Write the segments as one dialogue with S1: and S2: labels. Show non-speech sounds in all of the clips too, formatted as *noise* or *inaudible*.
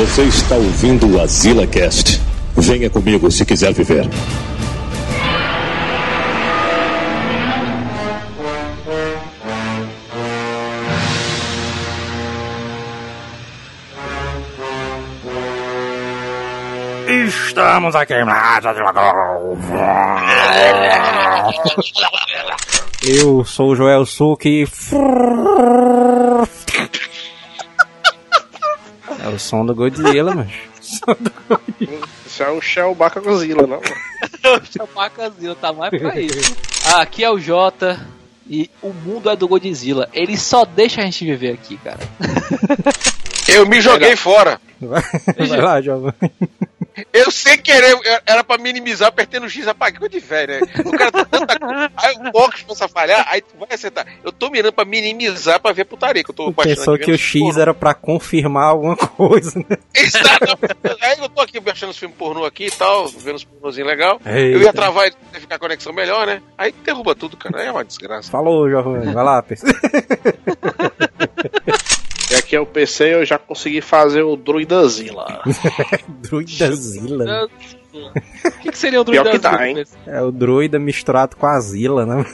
S1: Você está ouvindo o Azila Cast. Venha comigo se quiser viver.
S2: Estamos aqui. Eu sou o Joel Suki. É o som do Godzilla, mas. *laughs*
S3: Isso é o Chewbacca Godzilla, não? *laughs*
S4: Chewbacca Godzilla, tá mais pra isso. Ah, aqui é o Jota e o mundo é do Godzilla. Ele só deixa a gente viver aqui, cara.
S3: Eu me joguei fora.
S2: Vai lá, jovem.
S3: Eu sem querer, era pra minimizar, apertei no X, apaguei de velho, né? O cara tá tanta coisa. *laughs* Aí o Fox começa a falhar, aí tu vai acertar. Eu tô mirando pra minimizar pra ver putaria que eu tô
S2: Pensou que o X era pra confirmar alguma coisa, né? *laughs*
S3: Exatamente. Aí eu tô aqui baixando os filmes pornô aqui e tal, vendo os pornôzinhos legal. Eita. Eu ia travar e ficar a conexão melhor, né? Aí derruba tudo, cara. Aí é uma desgraça.
S2: Falou, jovem. Vai lá, PC. *laughs*
S3: E aqui é o PC eu já consegui fazer o Druidazilla. *laughs* *laughs*
S2: Druidazilla?
S4: O que, que, seria o druida
S3: Pior tá, hein?
S2: É o druida misturado com a Zila, né? *laughs*
S4: o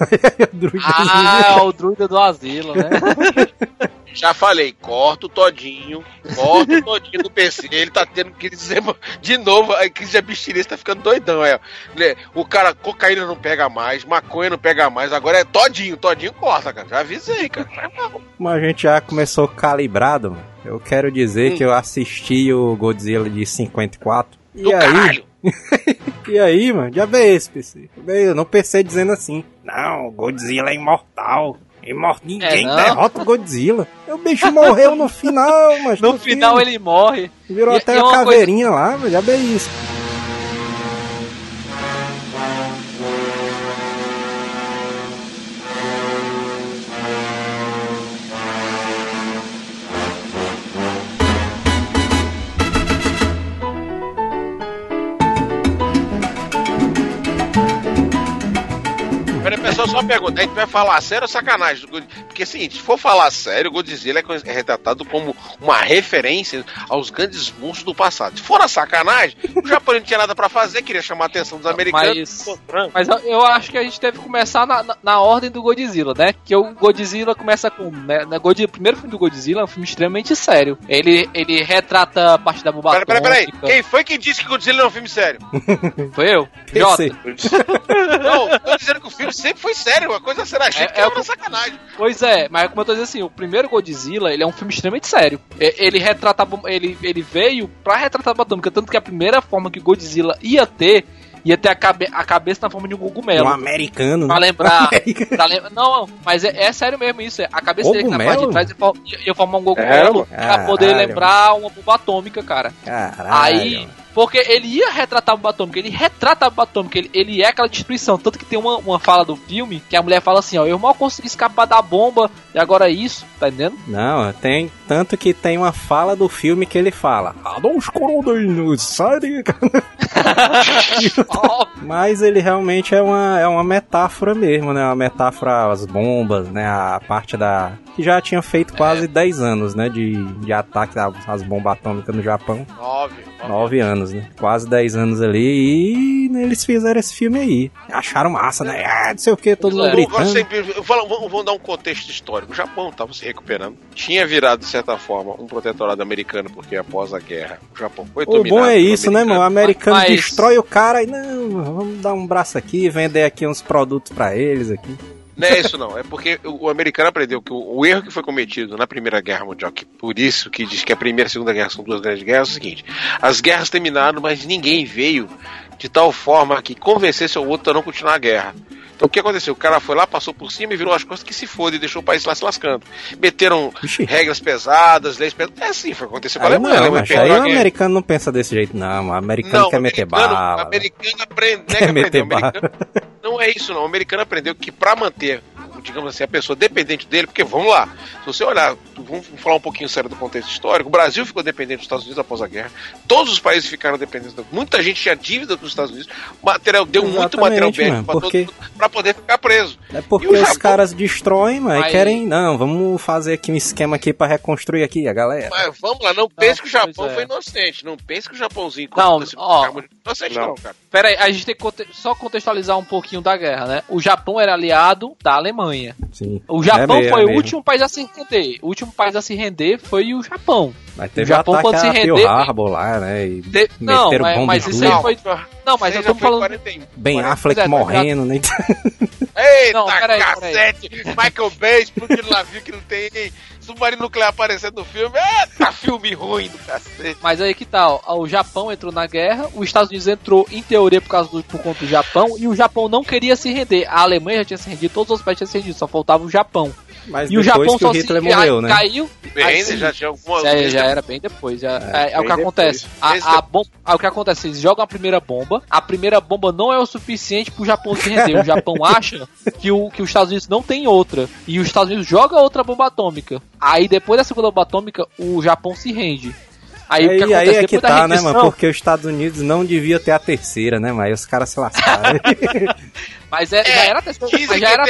S4: ah, é o druida do asilo, né? *laughs*
S3: Já falei, corta o todinho, corta o todinho do PC. Ele tá tendo que dizer de novo, a crise de abstinência tá ficando doidão. É. O cara, cocaína não pega mais, maconha não pega mais, agora é todinho, todinho corta, cara. Já avisei, cara.
S2: Mas a gente já começou calibrado, mano. Eu quero dizer hum. que eu assisti o Godzilla de 54.
S3: Do e aí, caralho. *laughs*
S2: e aí, mano, já vê esse PC. Eu não pensei dizendo assim. Não, Godzilla é imortal. Imor ninguém é, derrota o Godzilla. O bicho *laughs* morreu no final, mas.
S4: No, final filme. ele morre.
S2: Virou e, até e a caveirinha coisa... lá, já vê isso.
S3: Pergunta, a gente vai falar sério ou sacanagem? Porque é o seguinte, se for falar sério, o Godzilla é retratado como uma referência aos grandes monstros do passado. Se for a sacanagem, o Japão não tinha nada pra fazer, queria chamar a atenção dos americanos.
S4: Mas, mas eu acho que a gente deve começar na, na, na, ordem do Godzilla, né? Que o Godzilla começa com. Né, na Godzilla, o primeiro filme do Godzilla é um filme extremamente sério. Ele, ele retrata a parte da bomba Peraí, peraí, peraí.
S3: Quem foi que disse que Godzilla é um filme sério?
S4: Foi eu.
S2: Jota.
S3: não, tô dizendo que o filme sempre foi sério, a coisa será chique é, é, é uma sacanagem.
S4: Pois é, mas como eu tô dizendo assim, o primeiro Godzilla, ele é um filme extremamente sério. Ele retrata, ele, ele veio pra retratar a bomba atômica, tanto que a primeira forma que Godzilla ia ter ia ter a, cabe a cabeça na forma de um cogumelo.
S2: Um americano.
S4: Pra lembrar. *laughs* pra lembra... Não, mas é, é, sério mesmo isso. É, a cabeça dele na parte de trás ia, ia formar um cogumelo é, pra poder lembrar uma bomba atômica, cara.
S2: Caralho.
S4: Aí porque ele ia retratar a bomba atômica, ele retrata a bomba atômica, ele, ele é aquela destruição. Tanto que tem uma, uma fala do filme que a mulher fala assim: ó, eu mal consegui escapar da bomba e agora é isso, tá entendendo?
S2: Não, tem. Tanto que tem uma fala do filme que ele fala: *laughs* Mas ele realmente é uma, é uma metáfora mesmo, né? Uma metáfora às bombas, né? A parte da. Que já tinha feito quase é. 10 anos, né? De, de ataque às bombas atômicas no Japão.
S3: 9.
S2: 9 anos, né? Quase 10 anos ali e né, eles fizeram esse filme aí. Acharam massa, né? Ah, não sei o que, todo mundo gritando.
S3: Vamos, vamos dar um contexto histórico. O Japão estava se recuperando. Tinha virado, de certa forma, um protetorado americano, porque após a guerra, o Japão foi
S2: O bom é isso, né, mano? O americano Mas... destrói o cara e não, vamos dar um braço aqui, vender aqui uns produtos para eles aqui.
S3: Não é isso não, é porque o americano aprendeu que o, o, erro que foi cometido na Primeira Guerra Mundial, que por isso que diz que a Primeira e a Segunda Guerra são duas grandes guerras, é o seguinte: as guerras terminaram, mas ninguém veio de tal forma que convencesse o outro a não continuar a guerra. Então o que aconteceu? O cara foi lá, passou por cima e virou as costas que se foda e deixou o país lá se lascando. Meteram Ixi. regras pesadas, leis pesadas. É assim, foi acontecer com a
S2: Alemanha. Não, mas aí o americano não pensa desse jeito, não. O americano não, quer meter bala.
S3: O americano aprende, né, *laughs* quer meter bala. Não é isso, não. O americano aprendeu que para manter digamos assim, a pessoa dependente dele, porque vamos lá, se você olhar, vamos falar um pouquinho sério do contexto histórico, o Brasil ficou dependente dos Estados Unidos após a guerra, todos os países ficaram dependentes, muita gente tinha dívida com os Estados Unidos, material deu
S2: Exatamente,
S3: muito material
S2: porque...
S3: para poder ficar preso.
S2: É porque os Japão... caras destroem, mas Aí... querem, não, vamos fazer aqui um esquema aqui para reconstruir aqui a galera.
S3: Mas vamos lá, não pense que o Japão é. foi inocente, não pense que o Japãozinho
S4: não, ó, inocente não, não cara. Pera aí, a gente tem que só contextualizar um pouquinho da guerra, né? O Japão era aliado da Alemanha.
S2: Sim.
S4: O Japão é foi é o último país a se render. O último país a se render foi o Japão.
S2: Mas teve o Japão quando se render, Pearl Harbor lá, né? E
S4: de... Não, mas, mas isso aí foi Não, mas eu tô falando
S2: 41. Ben Affleck é, morrendo, né?
S3: Eita, não, peraí, cacete! Peraí. Michael Bay explodindo navio que não tem submarino nuclear aparecendo no filme. Eita, filme ruim do cacete.
S4: Mas aí que tal? Tá, o Japão entrou na guerra, os Estados Unidos entrou em teoria por causa do por conta do Japão e o Japão não queria se render. A Alemanha já tinha se rendido, todos os países tinham se rendido, só faltava o Japão.
S2: Mas e o Japão só Hitler se, morreu, né?
S4: caiu.
S3: Bem, assim, já tinha alguma
S4: é, já era bem depois. Já, é, é, é o que acontece. A, a bomba, é o que acontece. Eles jogam a primeira bomba. A primeira bomba não é o suficiente pro Japão se render. O Japão *laughs* acha que, o, que os Estados Unidos não tem outra. E os Estados Unidos jogam outra bomba atômica. Aí depois da segunda bomba atômica, o Japão se rende.
S2: Aí, aí, aí é que tá, rendição... né, mano? Porque os Estados Unidos não devia ter a terceira, né, mas os caras se lascaram. *laughs*
S4: mas é, já era a terceira. Mas já era...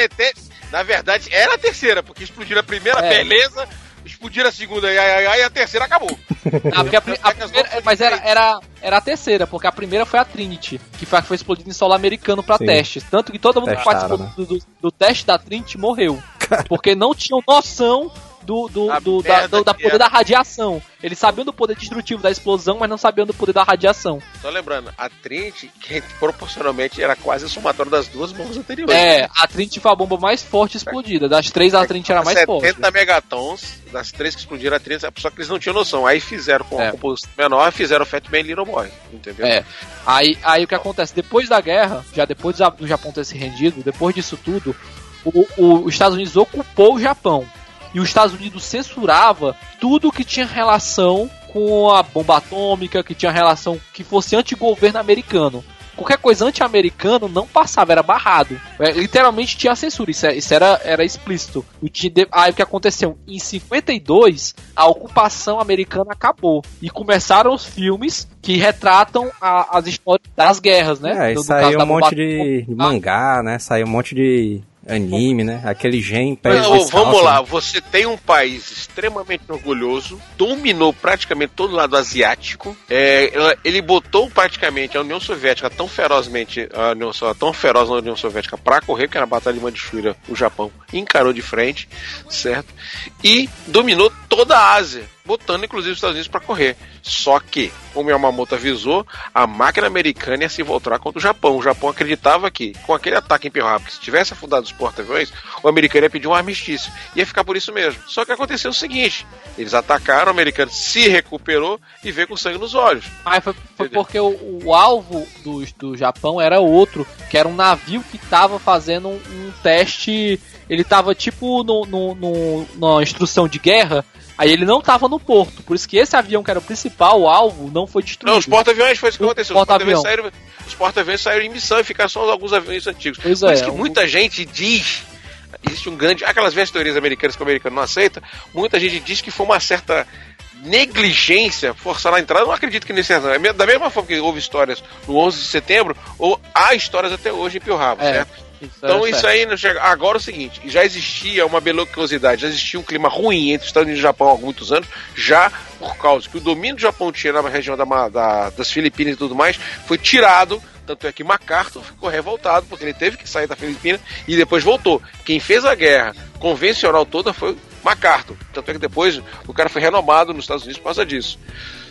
S3: Na verdade, era a terceira, porque explodiram a primeira, é. beleza, explodiram a segunda e, e, e a terceira acabou. *laughs*
S4: Ah, porque a, a primeira, mas era, era, era a terceira, porque a primeira foi a Trinity, que foi, foi explodida em solo americano para testes. Tanto que todo mundo que participou né? do, do, do, teste da Trinity morreu. Porque não tinham noção do, do, do da, do, da poder da radiação. Eles sabiam do poder destrutivo da explosão, mas não sabiam do poder da radiação.
S3: Só lembrando, a Trinity, que *laughs* proporcionalmente era quase o somatório das duas bombas anteriores.
S4: É, a Trinity foi a bomba mais forte explodida. Das três, a Trinity era mais 70 forte.
S3: 70 megatons, das três que explodiram a Trinity, só que eles não tinham noção. Aí fizeram com é. a composição menor, fizeram o Fat Man Little Boy, entendeu?
S4: É. Aí, aí o que acontece? Depois da guerra, já depois do Japão ter se rendido, depois disso tudo, o, o, os Estados Unidos ocupou o Japão e os Estados Unidos censurava tudo que tinha relação com a bomba atômica, que tinha relação que fosse anti-governo americano. Qualquer coisa anti-americano não passava, era barrado. É, literalmente tinha censura, isso, é, isso era, era explícito. O aí o que aconteceu? Em 52, a ocupação americana acabou. E começaram os filmes que retratam a, as histórias das guerras, né?
S2: É, saiu um monte de, de mangá, né? Saiu um monte de anime, né? Aquele gen
S3: Não, Vamos lá, né? você tem um país extremamente orgulhoso, dominou praticamente todo o lado asiático, é, ele botou praticamente a União Soviética tão ferozmente, a União, tão feroz na União Soviética para correr, que era a Batalha de Manchukuo, o Japão encarou de frente, certo? E dominou toda a Ásia botando inclusive os Estados Unidos para correr. Só que, como Yamamoto avisou, a máquina americana ia se voltar contra o Japão. O Japão acreditava que, com aquele ataque em Pearl Harbor, se tivesse afundado os porta-aviões, o americano ia pedir um armistício. Ia ficar por isso mesmo. Só que aconteceu o seguinte: eles atacaram, o americano se recuperou e veio com sangue nos olhos.
S4: Mas foi, foi porque o, o, alvo do, do Japão era outro, que era um navio que estava fazendo um, um teste ele tava tipo no, no, no, na instrução de guerra Aí ele não tava no porto, por isso que esse avião que era o principal alvo não foi destruído. Não,
S3: os porta-aviões foi isso que aconteceu. Porta os porta-aviões saíram, porta saíram em missão e ficaram só alguns aviões antigos. Pois por é, isso que muita gente diz existe um grande. Aquelas velhas teorias americanas que o americano não aceita, muita gente diz que foi uma certa negligência forçar a entrada. Eu não acredito que nesse é Da mesma forma que houve histórias no 11 de setembro, ou há histórias até hoje em Pearl Harbor, é. certo? Então é isso aí agora é o seguinte, já existia uma belociosidade, já existia um clima ruim entre os Estados Unidos e o Japão há muitos anos, já por causa que o domínio do Japão tinha na região da, da, das Filipinas e tudo mais, foi tirado tanto é que MacArthur ficou revoltado porque ele teve que sair da Filipina e depois voltou. Quem fez a guerra convencional toda foi MacArthur. Tanto é que depois o cara foi renomado nos Estados Unidos por causa disso.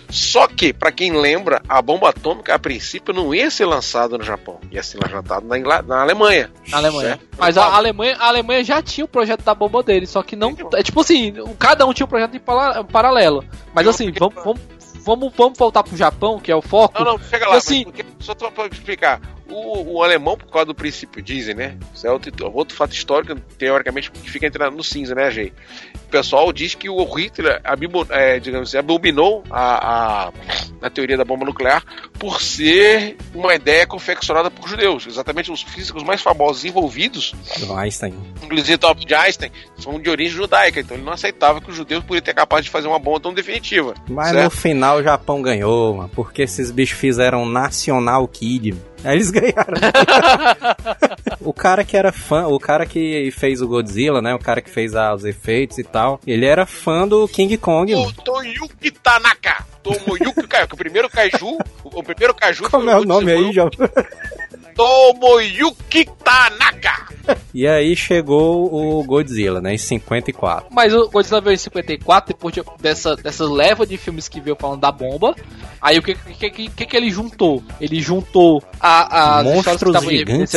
S3: Só que, para quem lembra, a bomba atômica a princípio não ia ser lançada no Japão, ia ser lançada na, Ingl... na Alemanha.
S4: Na Alemanha. Certo? Mas a Alemanha, a Alemanha já tinha o projeto da bomba dele, só que não. É tipo assim, cada um tinha um projeto em paralelo. Mas assim, vamos, vamos, vamos, vamos voltar pro Japão, que é o foco.
S3: Não, não, chega lá, assim, porque, só pra explicar. O, o, alemão, por causa do princípio, dizem, né? Isso é outro, outro fato histórico, teoricamente, que fica entrando no cinza, né, Jay? O pessoal diz que o Hitler, é, digamos assim, abominou a, a, na teoria da bomba nuclear por ser uma ideia confeccionada por judeus. Exatamente os físicos mais famosos envolvidos,
S2: Do Einstein.
S3: inclusive Thomas Einstein, são de origem judaica, então ele não aceitava que os judeus podiam ter capaz de fazer uma bomba tão definitiva.
S2: Mas no
S3: certo?
S2: final o Japão ganhou, mano, porque esses bichos fizeram National Kid. mano. Aí eles ganharam. *laughs* o cara que era fã, o cara que fez o Godzilla, né? O cara que fez ah, os efeitos e tal, ele era fã do King Kong.
S3: O
S2: mano.
S3: Toyuki Tanaka. Tomoyuki Kaiju. O primeiro Kaiju. O primeiro Kaiju
S2: Como é o nome aí. Jovem?
S3: Tomoyuki Tanaka.
S2: E aí chegou o Godzilla, né? Em 54.
S4: Mas o Godzilla veio em 54, depois de- dessa, dessa leva de filmes que veio falando da bomba. Aí o que, que, que, que, que ele juntou? Ele juntou a, que
S2: Monstros
S4: em
S2: gigantes?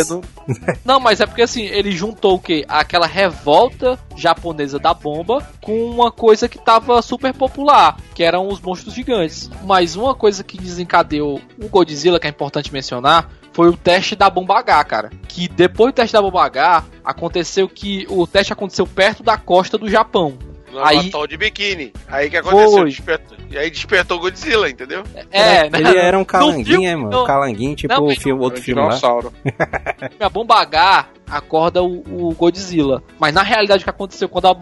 S4: Não, mas é porque assim, ele juntou o quê? Aquela revolta japonesa da bomba com uma coisa que tava super popular, que eram os monstros gigantes. Mas uma coisa que desencadeou o Godzilla, que é importante mencionar, foi o teste da bomba H, cara. Que depois do teste da bomba H, aconteceu que o teste aconteceu perto da costa do Japão.
S3: No
S4: Aí-
S3: atol de biquíni. Aí que aconteceu? Despertou. E aí despertou o Godzilla, entendeu?
S4: É, né?
S2: Ele era um calanguinho, é, mano?
S4: não.
S2: Calanguinho, tipo
S4: Não,
S2: o filme, outro
S3: Um
S2: filme lá.
S3: dinossauro. *laughs*
S4: a bomba H acorda o, o Godzilla. Mas na realidade o que aconteceu quando a,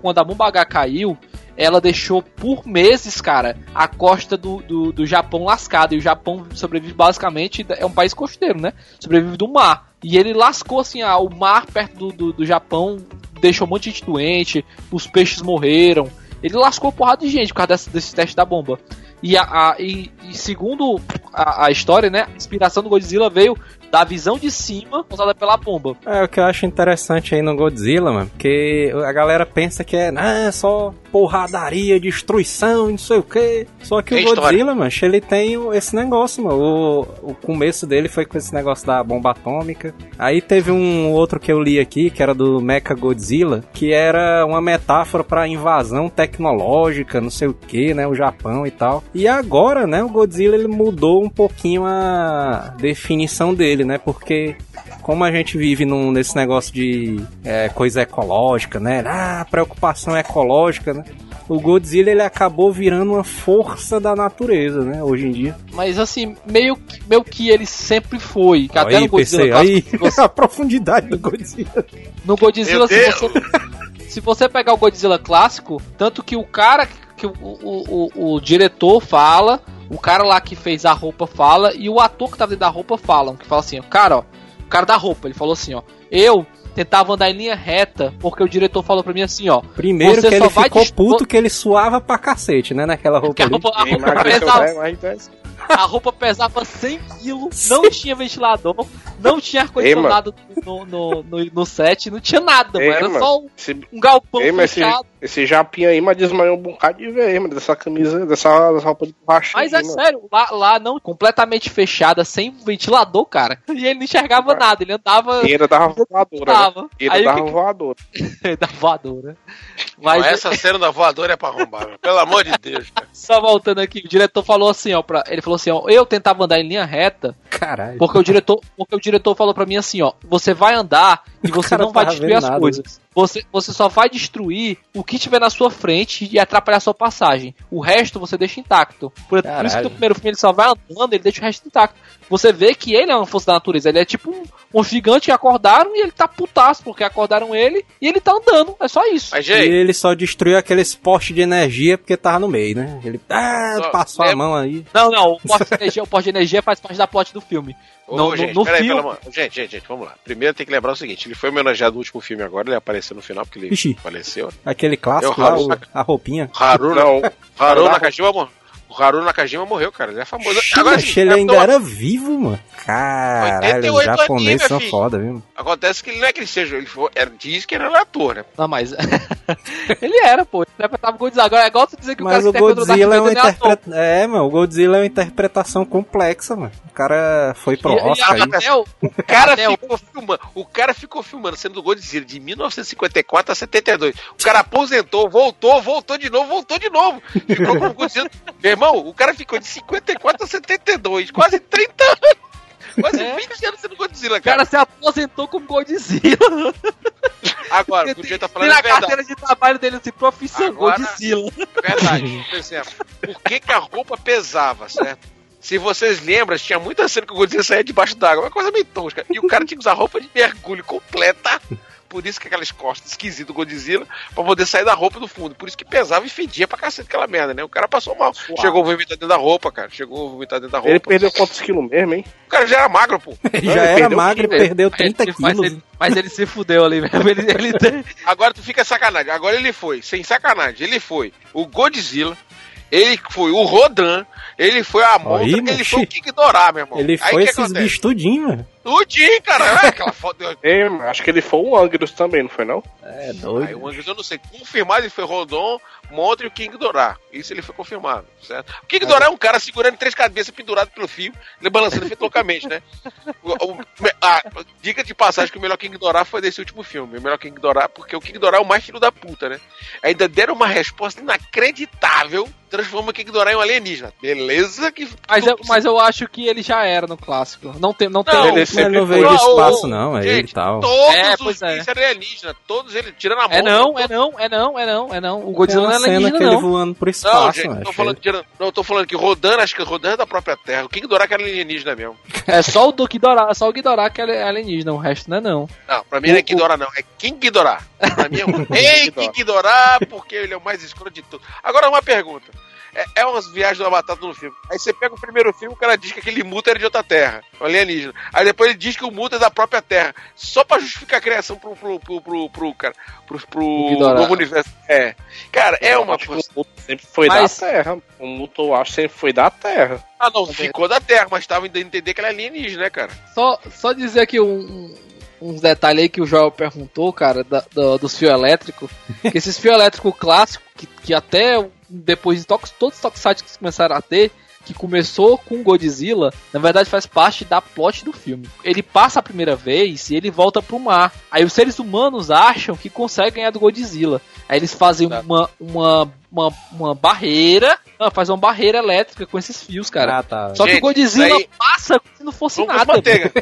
S4: quando a bomba H caiu, ela deixou por meses, cara, a costa do, do, do Japão lascada. E o Japão sobrevive basicamente, é um país costeiro, né? Sobrevive do mar. E ele lascou assim, ah, o mar perto do, do, do Japão deixou um monte de gente doente, os peixes morreram. Ele lascou porrada de gente por causa desse, desse teste da bomba. E, a, a- e- e segundo a, a história, né? A inspiração do Godzilla veio da visão de cima causada pela bomba.
S2: É, o que eu acho interessante aí no Godzilla, mano, porque a galera pensa que é, ah, é só porradaria, destruição, não sei o que. Só que
S3: Tem
S2: o
S3: história.
S2: Godzilla, mano, ele tem esse negócio, mano. O, o começo dele foi com esse negócio da bomba atômica. Aí teve um outro que eu li aqui, que era do Mecha Godzilla, que era uma metáfora pra invasão tecnológica, não sei o que, né, o Japão e tal. E agora, né, o Godzilla ele mudou um pouquinho a definição dele, né, porque como a gente vive num, nesse negócio de é, coisa ecológica, né? Ah, preocupação ecológica, né? O Godzilla ele acabou virando uma força da natureza, né? Hoje em dia.
S4: Mas assim, meio que, meio que ele sempre foi. Que até
S2: aí,
S4: no Godzilla
S2: PC,
S4: clássico,
S2: aí
S4: se você- *laughs*
S2: a profundidade do Godzilla.
S4: No Godzilla,
S3: Meu
S4: se
S3: Deus!
S4: você, se você pegar o Godzilla clássico, tanto que o cara que o, o, o, o diretor fala, o cara lá que fez a roupa fala, e o ator que tava dentro da roupa falam, que fala assim, ó, cara, ó, o cara da roupa, ele falou assim, ó, eu tentava andar em linha reta, porque o diretor falou pra mim assim, ó,
S2: Primeiro
S4: Você
S2: que
S4: só
S2: ele
S4: vai
S2: ficou puto que ele suava pra cacete, né? Naquela roupa
S4: que a roupa, a roupa pesava, a roupa pesava 100 quilos, não tinha ventilador, não tinha ar-condicionado no, no, no, no set, não tinha nada,
S5: Ei,
S4: mano, era
S5: mano.
S4: só um,
S5: Esse,
S4: um galpão
S5: ei, mas esse,
S4: fechado.
S5: esse japinha aí, mas desmaiou um bocado de vez, mano, dessa camisa, dessa, dessa roupa de borracha.
S4: Mas
S5: aí,
S4: é
S5: mano.
S4: sério, lá, lá não, completamente fechada, sem ventilador, cara. E ele não enxergava nada, ele andava.
S5: E ainda dava voadora, né?
S4: Tava.
S5: E
S4: Aí
S5: ainda
S4: o
S5: dava
S4: que
S5: voadora. *laughs*
S4: da voadora.
S3: Mas
S4: Mas
S3: essa cena da voadora é pra arrombar, pelo amor de Deus. cara. *laughs*
S4: só voltando aqui, o diretor falou assim, ó, pra, ele falou assim, ó, eu tentava andar em linha reta,
S2: Caralho.
S4: porque o diretor, porque o diretor falou pra mim assim, ó, você vai andar e
S2: O
S4: você não vai destruir as
S2: nada.
S4: coisas. Você, você só vai destruir o que tiver na sua frente e atrapalhar a sua passagem. O resto você deixa intacto. Por, por isso que no primeiro filme ele só vai andando, ele deixa o resto intacto. Você vê que ele é uma força da natureza. Ele é tipo um, um gigante que acordaram e ele tá putaço porque acordaram ele e ele tá andando. É só isso.
S3: Mas,
S2: E
S3: gente,
S2: ele só destruiu aqueles postes de energia porque tava no meio, né? Ele ah,
S3: Só-
S2: passou
S3: é-
S2: a mão aí.
S4: Não, não, o *laughs* poste de energia, o poste de energia faz parte da plot do filme.
S3: Ô,
S4: no, no-
S3: gente,
S4: no
S3: peraí,
S4: filme.
S3: pelo amor. Gente, gente, gente, vamos lá. Primeiro tem que lembrar o seguinte: ele foi homenageado no último filme agora, ele apareceu no final porque ele
S2: Ixi.
S3: faleceu.
S2: Aquele clássico
S3: Eu,
S2: lá,
S3: Haru-
S2: o- a roupinha.
S3: Haru,
S5: Não, *laughs*
S3: Haru
S5: Haru-
S3: Nakajima morreu. O Haru Nakajima morreu, cara. Ele é famoso.
S2: Ixi,
S3: Agora, assim,
S2: ele ainda era vivo, mano. Caralho, os
S3: 88
S2: japoneses são foda, viu?
S3: Acontece que ele não é que ele seja. Ele foi, era, diz que ele era ator, né?
S4: Não, mas. *laughs* ele era, pô. Ele interpretava o Godzilla. Agora é igual tu dizer que
S2: Mas
S4: o
S2: o
S4: cara interpretou
S2: Godzilla é uma
S4: é ator.
S2: interpretação. É, mano, o Godzilla é uma interpretação complexa, mano. O cara foi pro
S4: E- e
S2: Oscar aí.
S4: até o- *laughs*
S3: O cara,
S4: até o-
S3: ficou filmando, o cara ficou filmando sendo do Godzilla de 1954 a 72. O cara aposentou, voltou, voltou de novo, voltou de novo. Ficou com o Godzilla. *laughs* Irmão, o cara ficou de 54 a 72, quase 30 anos. Quase
S4: É.
S3: 20 anos sendo Godzilla,
S4: O cara
S3: cara.
S4: se aposentou como Godzilla.
S3: Agora, o que o Diego tá falando
S4: na
S3: verdade.
S4: carteira de trabalho dele assim, profissão
S3: Agora-
S4: Godzilla.
S3: Verdade. *laughs* Por exemplo, por que, que a roupa pesava, certo? Se vocês lembram, tinha muita cena que o Godzilla saía debaixo d'água, uma coisa meio tosca. E o cara tinha que usar roupa de mergulho completa. Por isso que aquelas costas esquisitas do Godzilla, pra poder sair da roupa do fundo. Por isso que pesava e fedia pra cacete aquela merda, né? O cara passou mal. Chegou a vomitar dentro da roupa, cara. Chegou a vomitar dentro da roupa.
S5: Ele perdeu quantos quilos mesmo, hein?
S3: O cara já era magro, pô. *laughs*
S2: Já
S5: ele
S2: era magro e perdeu *laughs* 30
S4: Ele- mas,
S2: quilos.
S4: ele, mas ele se fudeu ali mesmo. Ele, ele *laughs* tem-
S3: Agora tu fica sacanagem. Agora ele foi, sem sacanagem. Ele foi o Godzilla, ele foi o Rodan, ele foi a Montra,
S2: Aí,
S3: ele foi o King Dorá, meu irmão.
S2: Ele
S3: Aí
S2: foi
S3: que
S2: esses bichos tudinho, mano.
S3: Tudinho, cara. É, aquela foto.
S5: Ei, acho que ele foi o Angus também, não foi não?
S2: É
S3: Aí
S2: doido.
S3: o Angus eu não sei. Confirmado ele foi Rodon, Montra e o King Dorá. Isso ele foi confirmado, certo? O King Dorá é um cara segurando três cabeças pendurado pelo fio, ele balançando *laughs* feito loucamente, né? O, o, a, dica de passagem que o melhor King Dorá foi desse último filme. O melhor King Dorá, porque o King Dorá é o mais filho da puta, né? Ainda deram uma resposta inacreditável, transforma o King Dorá em um alienígena. Beleza que.
S4: mas, eu, mas eu acho que ele já era no clássico. Não tem. Não tem
S3: Não,
S5: Ele sempre
S2: não veio espaço, não, é ele e
S3: gente,
S2: tal.
S3: Todos
S4: É,
S3: os
S4: pois é.
S3: bichos eram alienígenas, todos eles, tirando a mão.
S4: É não, é não, é não, é não, é não. O Godzilla não é alienígena,
S2: ele
S4: não.
S2: voando pro
S3: Não,
S2: espaço,
S3: gente,
S2: mano.
S3: tô falando, tirando, não, eu tô falando que Rodan, acho que Rodan é da própria Terra. O King Dorá que era alienígena mesmo. *laughs*
S4: É só o do Ghidorah, só o Ghidorah que é alienígena, o resto não é não.
S3: Não, pra mim não é Dorá, não. É King Ghidorah. Pra mim é um Ei,
S5: Ghidorah.
S3: King Ghidorah, porque ele é o mais escuro de tudo. Agora, uma pergunta. É, é umas viagens da batata no filme. Aí você pega o primeiro filme, o cara diz que aquele Muta era de outra terra, um alienígena. Aí depois ele diz que o Muta é da própria terra. Só pra justificar a criação pro, pro, pro, pro, pro, cara, pro, pro novo universo. É. Cara, é
S5: Eu
S3: uma
S5: acho que
S3: coisa.
S5: o Muto sempre foi
S4: Mas-
S5: da Terra. O Muto, eu acho, sempre foi da Terra.
S3: Ah, não, ficou da terra, mas tava ainda entender que ela é alienígena, né, cara?
S4: Só, só dizer aqui um, uns detalhes aí que o Joel perguntou, cara, da- da- dos fios elétricos. *laughs* esses fios elétricos clássicos, que, que até depois de tox, todos os tokusatsu que começaram a ter, que começou com Godzilla, na verdade faz parte da plot do filme. Ele passa a primeira vez e ele volta pro mar. Aí os seres humanos acham que conseguem ganhar do Godzilla. Aí eles fazem
S3: Tá.
S4: uma, uma, uma, uma barreira, ah, faz uma barreira elétrica com esses fios, cara.
S2: Ah, tá.
S4: Só que
S3: Gente,
S4: o Godzilla
S3: aí-
S4: passa como se não fosse
S3: Vamos
S4: nada.
S3: manteiga.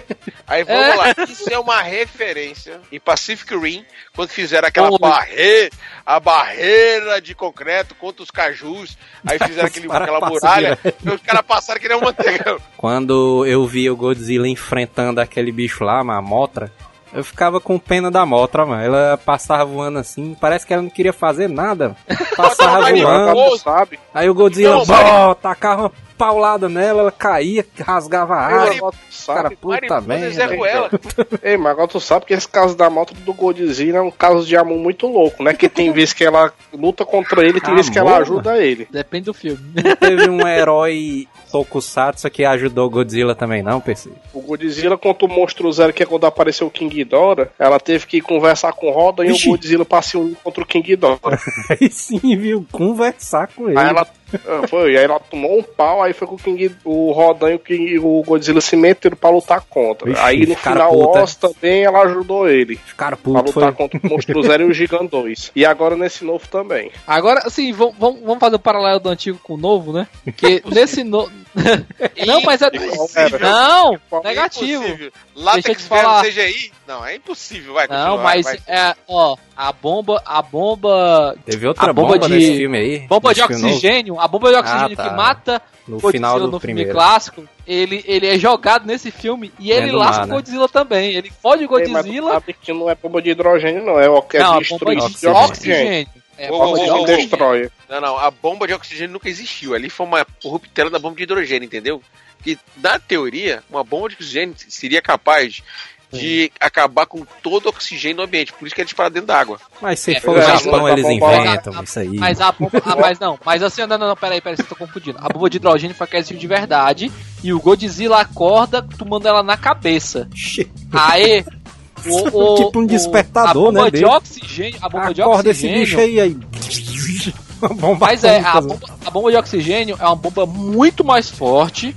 S3: Aí vamos
S4: É.
S3: lá. Isso é uma referência em Pacific Rim, quando fizeram aquela
S4: Oi.
S3: barreira, a barreira de concreto contra os cajus. Aí fizeram aquele, aquela muralha. E os caras passaram que nem um manteiga.
S2: Quando eu vi o Godzilla enfrentando aquele bicho lá, a Motra, eu ficava com pena da Motra, mano. Ela passava voando assim, parece que ela não queria fazer nada. *laughs* Passava
S3: Mas,
S2: voando.
S5: Sabe?
S2: Aí o Godzilla,
S3: Não,
S2: bó, tacava uma paulada nela, ela caía, rasgava a
S5: tu
S2: Cara, puta merda.
S5: Ei, mas agora tu sabe que esse caso da moto do Godzilla é um caso de amor muito louco, né? Que tem vezes que ela luta contra ele, tem vezes que ela ajuda ele.
S4: Depende do filme.
S2: Teve um herói Tokusatsu que ajudou o Godzilla também, não, PC?
S5: O Godzilla contra o Monstro Zero, que é quando apareceu o King Ghidorah, ela teve que conversar com o Roda e o Godzilla unir contra o King Ghidorah. *laughs*
S2: Aí sim, viu? Conversar com ele.
S5: Aí ela ah, foi, aí ela tomou um pau, aí foi com o King, o Rodan e o, King, o Godzilla se meteram pra lutar contra.
S2: Vixe,
S5: aí no final o
S2: puta.
S5: Oz também ela ajudou ele.
S2: Ficaram
S5: Pra
S2: putos,
S5: lutar
S2: foi.
S5: contra o Monstro Zero e o Gigant 2. E agora nesse novo também.
S4: Agora, assim, vamos, fazer um paralelo do antigo com o novo, né? Porque *laughs* nesse novo. *laughs* não, mas é.
S3: Impossível.
S4: Não, negativo.
S3: Impossível.
S4: Deixa eu
S3: Látex
S4: te falar.
S3: CGI? Não, é impossível. Vai,
S4: Não, mas
S3: vai,
S4: é, ó, a bomba, a bomba,
S2: Teve outra
S4: A bomba
S2: bomba,
S4: de-
S2: nesse filme aí.
S4: bomba de
S2: filme novo,
S4: oxigênio, a bomba de oxigênio
S2: Ah, tá.
S4: que mata
S2: No
S4: Godzilla
S2: final do
S4: no filme
S2: primeiro.
S4: clássico, ele, ele é jogado nesse filme e ele lasca o
S2: né?
S4: Godzilla também. Ele fode o
S5: Ei, mas
S4: Godzilla.
S5: sabe que não é bomba de hidrogênio, não. É o que é
S4: Não, a bomba
S5: destruído
S4: de
S5: de oxigênio.
S4: oxigênio. É,
S3: Ô,
S4: bomba
S5: destrói.
S3: Não, não, a bomba de oxigênio nunca existiu. Ali foi uma corruptela da bomba de hidrogênio, entendeu? Que, na teoria, uma bomba de oxigênio seria capaz de acabar com todo o oxigênio no ambiente. Por isso que é disparado dentro da água.
S2: Mas se
S4: É,
S2: for o Japão, eles inventam isso aí.
S4: Mas a bomba. ah, mas não, mas assim, não, não, não, peraí, peraí, você tá confundindo. A bomba de hidrogênio foi que existiu de verdade. E o Godzilla acorda tomando ela na cabeça. Aí. O, *laughs* o-
S2: Tipo um
S4: o-
S2: despertador,
S4: a bomba
S2: né,
S4: de oxigênio. A bomba de
S2: Acorda esse
S4: oxigênio.
S2: bicho aí, aí. *laughs* Bomba
S4: Mas é, a
S2: atômica,
S4: bomba, a bomba de oxigênio é uma bomba muito mais forte,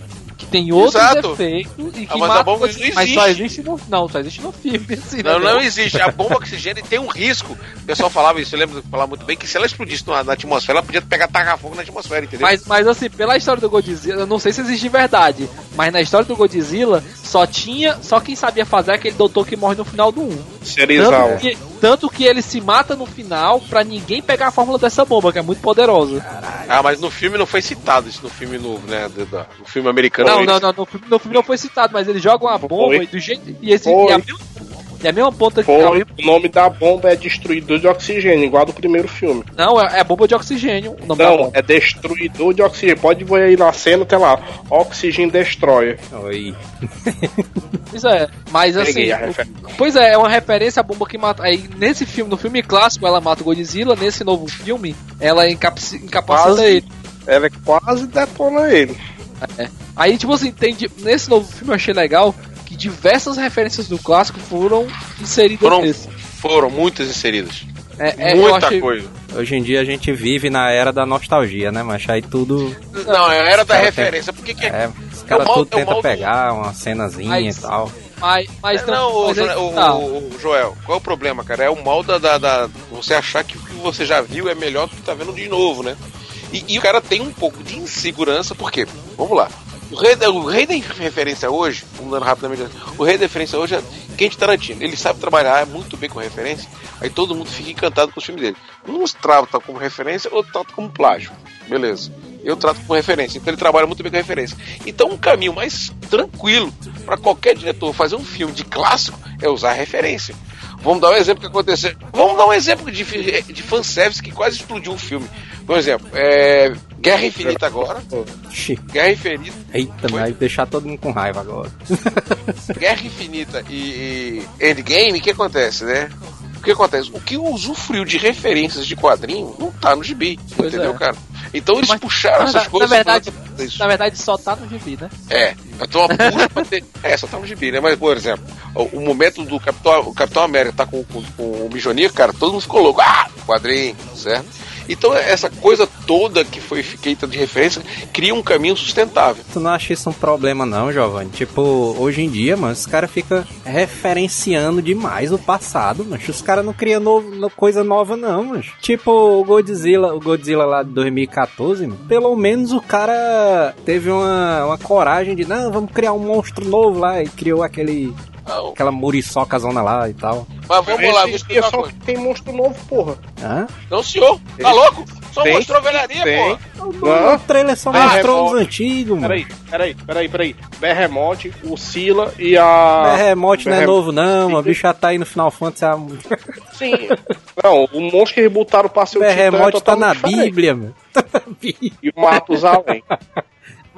S4: tem outros
S3: Exato.
S4: efeitos e que
S3: Ah, mas a bomba não
S4: Mas só
S3: existe.
S4: existe no. Não, só existe no filme. *laughs* Assim,
S3: Não,
S4: né?
S3: não existe. A bomba oxigênio tem um risco. O pessoal falava isso, eu lembro de falar muito bem, que se ela explodisse na, na atmosfera, ela podia pegar tacar fogo na atmosfera, entendeu?
S4: Mas, mas assim, pela história do Godzilla, eu não sei se existe de verdade, mas na história do Godzilla, só tinha. Só quem sabia fazer é aquele doutor que morre no final do 1. Tanto que, tanto que ele se mata no final pra ninguém pegar a fórmula dessa bomba, que é muito poderosa.
S3: Ah, mas no filme não foi citado isso no filme novo, né? No filme americano.
S4: Não,
S3: eles-
S4: não, não, no filme, no filme não foi citado, mas ele joga uma bomba
S5: Foi.
S4: e do jeito. E, esse, e, a, e a mesma ponta que.
S5: Foi, o nome da bomba é destruidor de oxigênio, igual do primeiro filme.
S4: Não, é, é bomba de oxigênio. O nome da
S5: Não, é destruidor de oxigênio. Pode ver aí na cena, tem lá, Oxygen Destroyer.
S2: Oi. *laughs*
S4: Pois é, mas assim.
S5: Peguei.
S4: Pois é, é uma referência à bomba que mata. Aí nesse filme, no filme clássico, ela mata o Godzilla, nesse novo filme, ela incapaci- incapacita
S5: Quase.
S4: ele.
S5: Ela quase detona ele.
S4: Aí, tipo assim, tem, nesse novo filme eu achei legal diversas referências do clássico foram inseridas
S3: Foram-
S4: nesse.
S3: Foram muitas inseridas.
S4: É, é,
S3: Muita
S4: achei-
S3: coisa.
S2: Hoje em dia a gente vive na era da nostalgia, né? Mas aí tudo.
S3: Não, era da referência. Por que que
S2: É, os caras tudo
S3: é o
S2: tentam
S3: mal
S2: pegar uma cenazinha
S4: Mas-
S2: e tal.
S4: Mas, mas
S3: não, o,
S4: mas aí
S3: Joel,
S4: que tá.
S3: o- o Joel, qual é o problema, cara? É o mal da, da- da- Você achar que o que você já viu é melhor do que tá vendo de novo, né? E, e o cara tem um pouco de insegurança, por quê? Vamos lá. O rei, da- o rei da referência hoje, vamos dando rapidamente, o rei da referência hoje é Quentin Tarantino. Ele sabe trabalhar muito bem com referência, aí todo mundo fica encantado com os filmes dele. Uns trata como referência, outros trata como plágio. Beleza. Eu trato como referência, então ele trabalha muito bem com referência. Então um caminho mais tranquilo para qualquer diretor fazer um filme de clássico é usar referência. Vamos dar um exemplo que aconteceu. Vamos dar um exemplo de, de fanservice que quase explodiu o filme. Por exemplo, é, Guerra Infinita agora. Guerra Infinita,
S2: Eita,
S3: Foi?
S2: vai deixar todo mundo com raiva agora. *laughs*
S3: Guerra Infinita e, e Endgame, o que acontece, né? O que acontece? O que usufruiu de referências de quadrinho não tá no gibi,
S4: Pois
S3: entendeu,
S4: é.
S3: cara? Então eles
S4: Mas,
S3: puxaram
S4: na-
S3: essas
S4: na
S3: coisas.
S4: verdade-
S3: pra- isso.
S4: Na verdade, só tá no gibi, né?
S3: É, então a puxa pra ter. É, só tá no gibi, né? Mas, por exemplo, o, o momento do Capitão, o Capitão América tá com, com, com o Mijonir, cara, todo mundo ficou louco. Ah, quadrinho, certo? Então essa coisa toda que foi feita de referência cria um caminho sustentável.
S2: Tu não acha isso um problema, não, Giovanni? Tipo, hoje em dia, mano, os caras ficam referenciando demais o passado, mas os caras não criam no- coisa nova, não, mas Tipo, o Godzilla, o Godzilla lá de 2014, mano, pelo menos o cara teve uma, uma coragem de, não, vamos criar um monstro novo lá, e criou aquele,
S3: Não,
S2: aquela muriçoca zona lá e tal.
S3: mas vamos lá, vou
S5: Esse
S3: explicar
S5: é
S3: uma
S5: só
S3: coisa.
S5: que tem monstro novo, porra.
S2: Hã?
S3: Não, senhor, tá louco? Só
S5: Tem,
S3: mostrou velharia,
S5: tem.
S3: pô.
S2: O trailer só
S5: Ah,
S2: mostrou os antigos, mano.
S5: Peraí, peraí, peraí, peraí. Berremote, o Sila e a.
S2: Berremote não é novo, não, mano. O bicho já tá aí no Final Fantasy. há- *laughs*
S5: Sim. Não, o monstro que eles botaram pra ser o Titã é
S2: Berremote tá na
S5: diferente.
S2: Bíblia, mano. *laughs* Tá na Bíblia.
S5: E o Matusalém. *laughs*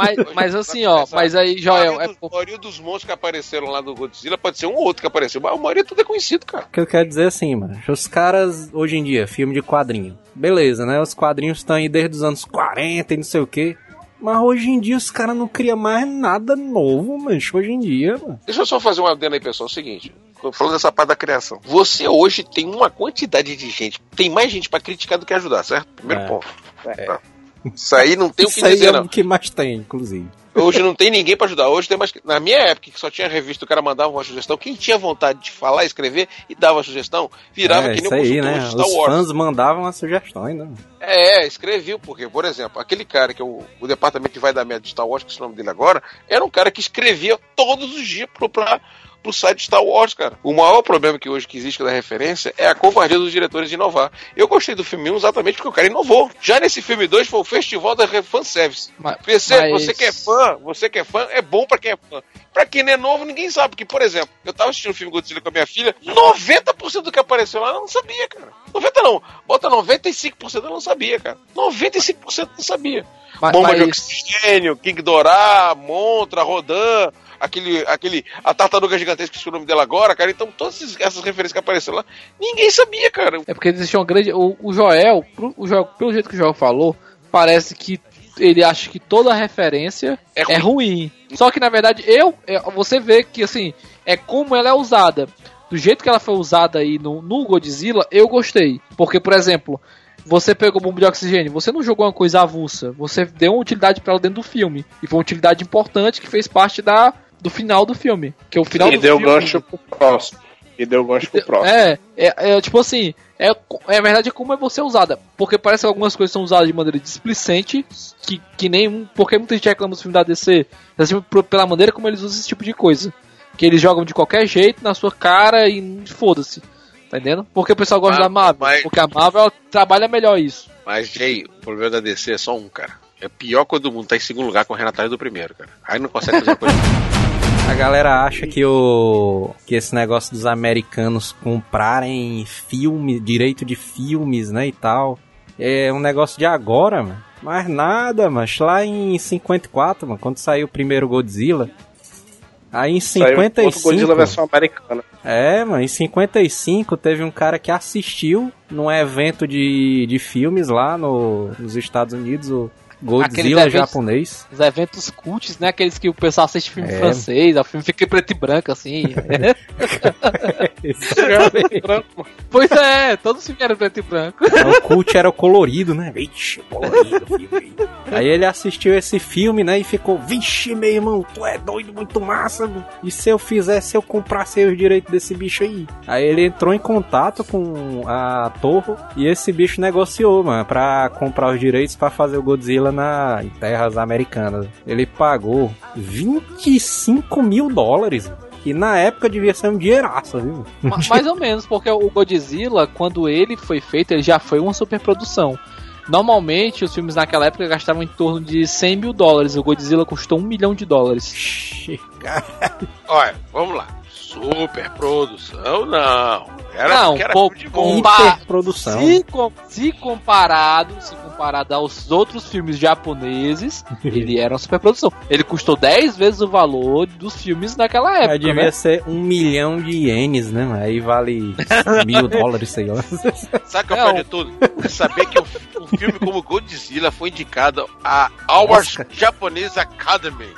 S4: Mas, mas assim, ó, mas aí,
S3: A
S4: Joel,
S3: maioria,
S4: é
S3: dos, a maioria dos monstros que apareceram lá do Godzilla pode ser um ou outro que apareceu, mas a maioria tudo é conhecido, cara.
S2: O que eu quero dizer assim, mano. Os caras, hoje em dia, filme de quadrinho. Beleza, né? Os quadrinhos estão aí desde os anos 40 e não sei o quê. Mas hoje em dia os caras não criam mais nada novo, mancho. Hoje em dia, mano.
S3: Deixa eu só fazer um adendo aí, pessoal. É o seguinte, falando dessa parte da criação. Você hoje tem uma quantidade de gente, tem mais gente pra criticar do que ajudar, certo? Primeiro
S2: É.
S3: ponto. Tá. Isso aí não tem o que
S2: Isso aí
S3: dizer,
S2: é
S3: não.
S2: o que mais tem, inclusive.
S3: Hoje não tem ninguém pra ajudar. Hoje tem mais. Na minha época, que só tinha revista, o cara mandava uma sugestão. Quem tinha vontade de falar, escrever e dava sugestão, virava
S2: é,
S3: que nem um
S2: aí, né?
S3: Star
S2: Os
S3: Wars.
S2: fãs mandavam as sugestões, né?
S3: É, escreveu, porque, por exemplo, aquele cara que é o, o departamento que vai dar merda de Star Wars, que é o nome dele agora, era um cara que escrevia todos os dias pro, pra, pro site Star Wars, cara. O maior problema que hoje que existe da referência é a covardia dos diretores de inovar. Eu gostei do filme 1 exatamente porque o cara inovou. Já nesse filme 2 foi o festival da fanservice.
S4: Mas-
S3: Você,
S4: mas-
S3: você que é fã, você que é fã, é bom pra quem é fã. Pra quem não é novo, ninguém sabe. Porque, por exemplo, eu tava assistindo o filme Godzilla com a minha filha, 90% do que apareceu lá eu não sabia, cara. 90 não, bota 95% eu não sabia, cara. 95% eu não sabia.
S4: Mas-
S3: Bomba de
S4: mas-
S3: oxigênio, King Dorá, Montra, Rodan, aquele, aquele, a tartaruga gigantesca, que é o nome dela agora, cara. Então, todas essas referências que apareceram lá, ninguém sabia, cara.
S4: É porque existe uma grande. O, o Joel, pro- o Joel, pelo jeito que o Joel falou, parece que ele acha que toda referência
S3: É
S4: é ruim. Só que na verdade eu, é, você vê que assim é como ela é usada. Do jeito que ela foi usada aí no, no Godzilla, eu gostei. Porque, por exemplo, você pegou bomba de oxigênio, você não jogou uma coisa avulsa, você deu uma utilidade pra ela dentro do filme. E foi uma utilidade importante que fez parte da, do final do filme. Que é o final
S5: E
S4: do
S5: deu
S4: filme.
S5: gancho pro próximo. E deu gancho pro próximo.
S4: É, é, é, tipo assim, é, é verdade é como é você usada. Porque parece que algumas coisas são usadas de maneira displicente, que, que nem. Porque muita gente reclama dos filmes da DC, assim, por- pela maneira como eles usam esse tipo de coisa. Que eles jogam de qualquer jeito na sua cara e foda-se. Tá entendendo? Porque o pessoal gosta
S3: Ah,
S4: da Marvel.
S3: mas-
S4: Porque a Marvel trabalha melhor isso.
S3: Mas, Jay, o problema da DC é só um, cara. É pior quando o mundo tá em segundo lugar com o Renatário do primeiro, cara. Aí não consegue fazer coisa. *laughs*
S2: A galera acha que o que esse negócio dos americanos comprarem filme, direito de filmes, né, e tal, é um negócio de agora, mano. Mas nada, mas lá em 54, mano, quando saiu o primeiro Godzilla, aí em
S5: Saiu outro
S2: 55,
S5: Godzilla versão americana.
S2: é, mano, em 55 teve um cara que assistiu num evento de, de filmes lá no, nos Estados Unidos, o Godzilla
S4: eventos-
S2: japonês.
S4: Os eventos cults, né? Aqueles que o pessoal assiste filme
S2: É.
S4: francês, o filme fica em preto e branco, assim.
S5: Branco, *laughs*
S4: pois é, todos os filmes eram preto e branco.
S2: o cult era colorido, né? Vixe, colorido o filme aí. Ele assistiu esse filme, né? E ficou, vixe, meu irmão, tu é doido, muito massa. mano. E se eu fizesse, se eu comprasse os direitos desse bicho aí? Aí ele entrou em contato com a Torre e esse bicho negociou, mano, pra comprar os direitos pra fazer o Godzilla na em terras americanas. Ele pagou 25 mil dólares. Que na época devia ser um dinheiraço, viu?
S4: Ma- Mais ou menos, porque o Godzilla, quando ele foi feito, ele já foi uma superprodução. Normalmente, os filmes naquela época gastavam em torno de 100 mil dólares. O Godzilla custou um milhão de dólares.
S3: Olha, vamos lá. Super produção, não. Era,
S4: Não,
S3: era
S4: pô,
S3: filme de bom.
S2: Hiperprodução.
S4: Se, se comparado, se comparado aos outros filmes japoneses, *laughs* ele era uma superprodução. Ele custou 10 vezes o valor dos filmes naquela
S2: Aí
S4: época,
S2: devia
S4: né?
S2: ser um milhão de ienes, né? Aí vale *laughs* mil dólares, sei lá.
S3: Sabe o que é
S4: Não.
S3: pior de tudo? É saber que um, um filme como Godzilla foi indicado a Awards
S2: Oscar.
S3: Japanese Academy.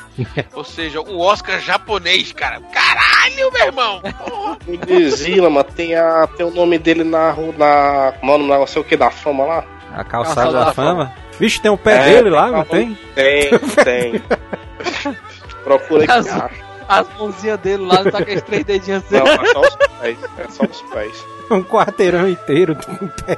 S3: Ou seja, o Oscar japonês, cara. Caralho, meu irmão! Porra.
S5: Godzilla, mano, tem, a, tem o nome dele na rua, na. Mano, não sei o que da fama lá.
S2: A calçada
S4: Calçada
S2: da
S4: da
S2: fama. Vixe, tem o pé
S5: É,
S2: dele lá,
S5: uma
S2: não tem?
S5: Tem, tem. *laughs* Procura que
S4: As-
S5: acha.
S4: As mãozinhas dele lá, tá com as três dedinhos assim.
S5: Não, é só os pés. É só os pés.
S2: Um quarteirão inteiro com o pé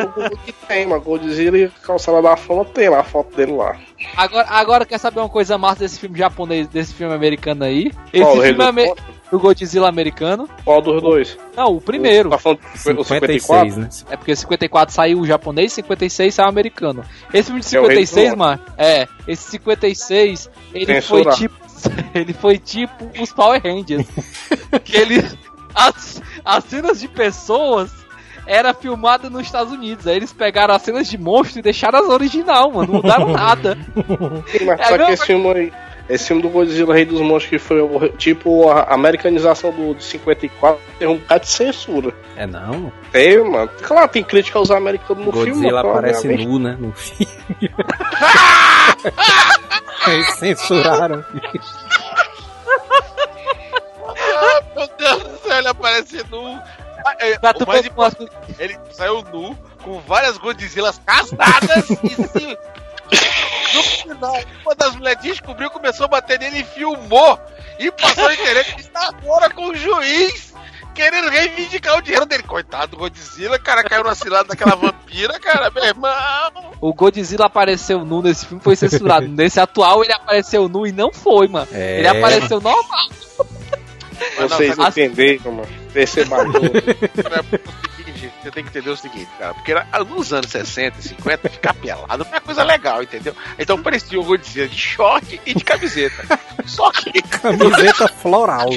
S5: no Google que tem, mas Godzilla e Calçada da Fama tem lá a foto dele lá.
S4: Agora, agora quer saber uma coisa massa desse filme japonês, desse filme americano aí? Esse
S5: Qual,
S4: filme
S5: do
S4: ame-
S5: Conto?
S4: do Godzilla americano.
S5: Qual dos dois?
S4: Não, o primeiro.
S5: Tá falando do 54?
S2: 56, né?
S4: É porque 54 saiu o japonês, 56 saiu o americano. Esse filme de
S5: É o Rei do
S4: 56,
S5: Norte.
S4: mano, é, esse 56, ele
S5: Censura.
S4: foi tipo *laughs* ele foi tipo os Power Rangers. *laughs* que ele as, as cenas de pessoas era filmada nos Estados Unidos. Aí eles pegaram as cenas de monstro e deixaram as original, mano, não mudaram nada.
S5: Sim, mas
S4: É
S5: só
S4: a
S5: que esse filme aí. Esse filme do Godzilla Rei dos Monstros que foi o- tipo a americanização do de 54 tem um bocado de censura.
S2: É não.
S5: Tem, mano. Claro, tem crítica aos americanos no filme.
S2: Godzilla
S5: mas,
S2: aparece nu, né? No *laughs* filme. Eles *laughs* censuraram.
S3: Meu Deus do céu, ele aparece nu. É,
S4: Pra
S3: o
S4: tu
S3: mais importante, ele saiu nu, com várias Godzillas casadas e se... No final, uma das mulheres descobriu, começou a bater nele e filmou. E passou na internet e está agora com o juiz querendo reivindicar o dinheiro dele. Coitado do Godzilla, cara, caiu na cilada daquela vampira, cara, meu irmão.
S4: O Godzilla apareceu nu nesse filme, foi censurado. *laughs* nesse atual ele apareceu nu e não foi, mano.
S2: É.
S4: Ele apareceu normal.
S5: Vocês
S3: não,
S5: entenderam, mano.
S3: Você tem que entender o seguinte, cara, porque era- nos anos 60 e 50, ficar pelado não é coisa legal, entendeu? Então parecia o Godzilla de short e de camiseta. Só que
S2: Camiseta floral.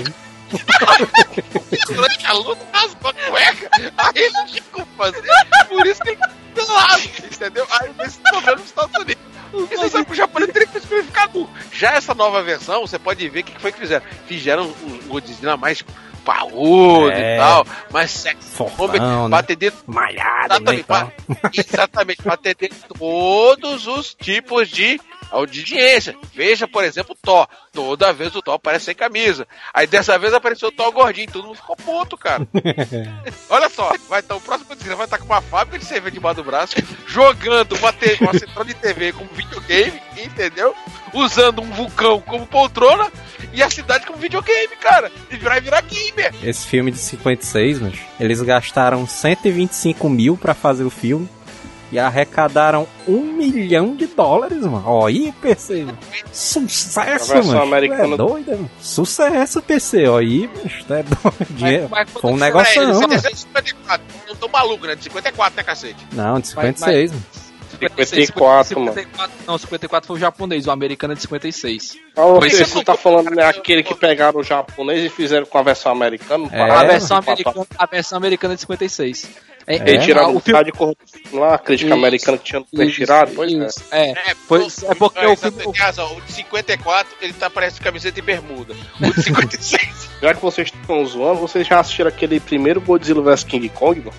S3: Durante a luta rasgou a cueca, aí ele não tinha como fazer, por isso que ele ficou pelado, entendeu? Aí nesse problema nos Estados Unidos. E você sabe que o japonês teria que ficar nu. Já essa nova versão, você pode ver o que foi que fizeram. Fizeram um Godzilla mais parrudo
S2: É.
S3: e tal, mais sexy.
S2: Fortão, né?
S3: Pra atender
S2: Malhado, né?
S3: Exatamente,
S2: tal.
S3: pra, exatamente, para atender todos os tipos de audiência. Veja, por exemplo, o Thor. Toda vez o Thor aparece sem camisa. Aí dessa vez apareceu o Thor gordinho, todo mundo ficou puto, cara. *laughs* Olha só, vai estar o próximo Godzilla vai estar com uma fábrica de cerveja debaixo do braço, jogando uma, te- uma central de TV como videogame, entendeu? Usando um vulcão como poltrona e a cidade como videogame, cara. E virar, virar gamer.
S2: Esse filme de 56, mas eles gastaram 125 mil pra fazer o filme e arrecadaram um milhão de dólares, mano. Ó, aí, PC. mano. Sucesso,
S5: A versão
S2: mano.
S5: americana-
S2: É doido, mano. Sucesso, PC. Ó, aí, bicho. Tá doido. Dinheiro.
S4: mas
S2: Foi um negócio, não, mano.
S3: 54. Não tô maluco, né? De 54, né, cacete?
S2: Não, de 56, mano.
S5: 54, mano.
S4: 54, não, 54 foi o japonês, o americano é de 56.
S5: Ah,
S3: Mas
S5: você,
S3: você
S5: você tá
S3: não-
S5: falando né, aquele que pegaram o japonês e fizeram com a versão americana?
S2: É,
S4: a,
S5: pararam,
S4: versão americana, a versão americana é de 56. É,
S2: É?
S5: Tiraram
S4: o filme.
S5: de corrupção lá, a crítica
S4: Isso,
S5: americana que tinha
S4: Isso,
S5: tirado, pois é.
S4: isso, é.
S3: É,
S4: Pois- é porque o filme-
S3: Tem razão, o de 54, ele tá parecendo camiseta e bermuda. O de 56. *laughs*
S5: Já que vocês estão zoando, vocês já assistiram aquele primeiro Godzilla vs King Kong, mano?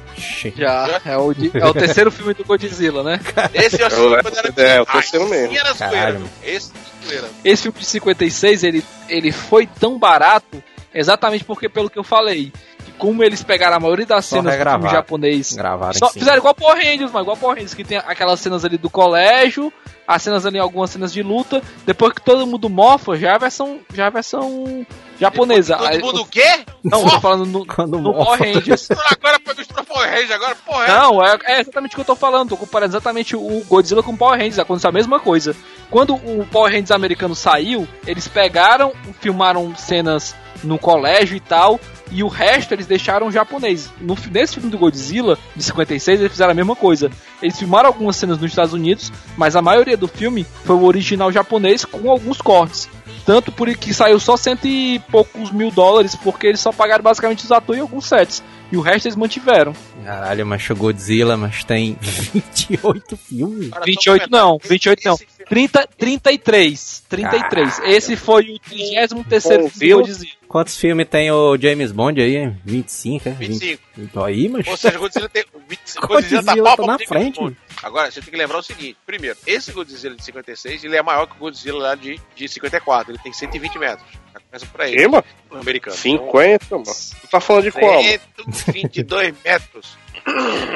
S4: Já, é o, de- é o terceiro filme do Godzilla, né? *laughs*
S3: Esse eu assisti
S5: É,
S3: quando era
S5: é, o
S3: Ai,
S5: terceiro mesmo.
S3: sim, era
S2: Caralho,
S3: zoeira.
S2: mano.
S3: Esse é.
S4: Esse filme de 56, ele, ele foi tão barato exatamente porque, pelo que eu falei, que como eles pegaram a maioria das cenas do filme japonês
S2: Gravaram
S4: Só fizeram igual Power Rangers, mas igual Power Rangers, que tem aquelas cenas ali do colégio, as cenas ali, algumas cenas de luta. Depois que todo mundo mofa, já é a versão, já é a versão japonesa.
S3: Todo mundo o quê?
S4: Não, tô falando no,
S2: Quando
S4: no
S2: mofa.
S4: Power Rangers.
S3: Agora foi misturou Power Ranger, agora Power Ranger.
S4: Não, é, é exatamente o que eu tô falando. Tô comparando exatamente o Godzilla com o Power Rangers. Aconteceu a mesma coisa. Quando o Power Rangers americano saiu, eles pegaram, filmaram cenas no colégio e tal, e o resto eles deixaram japonês. No, nesse filme do Godzilla, de 56, eles fizeram a mesma coisa. Eles filmaram algumas cenas nos Estados Unidos, mas a maioria do filme foi o original japonês com alguns cortes. Tanto por que saiu só cento e poucos mil dólares, porque eles só pagaram basicamente os atores e alguns sets. E o resto eles mantiveram.
S2: Caralho, mas o Godzilla, mas tem *laughs* 28 filmes.
S3: Agora,
S4: 28
S3: só um
S4: não,
S3: comentário.
S4: 28 não.
S3: Esse filme-
S4: 30, 33. 33. Esse foi o 33 filme do
S5: Viu?
S4: Godzilla.
S2: Quantos filmes tem o James Bond aí? hein? 25, é?
S3: 25.
S2: 20. Aí, mas.
S3: Ou seja, Godzilla tem. Godzilla,
S2: Godzilla
S3: tá
S2: tá na frente.
S3: Agora, você tem que lembrar o seguinte: primeiro, esse Godzilla de 56 ele é maior que o Godzilla lá de, de 54. Ele tem 120 metros. Começa por aí.
S5: Que, mano?
S3: O americano.
S5: 50, mano. Tu tá falando de qual? mano?
S3: 122 *laughs* metros.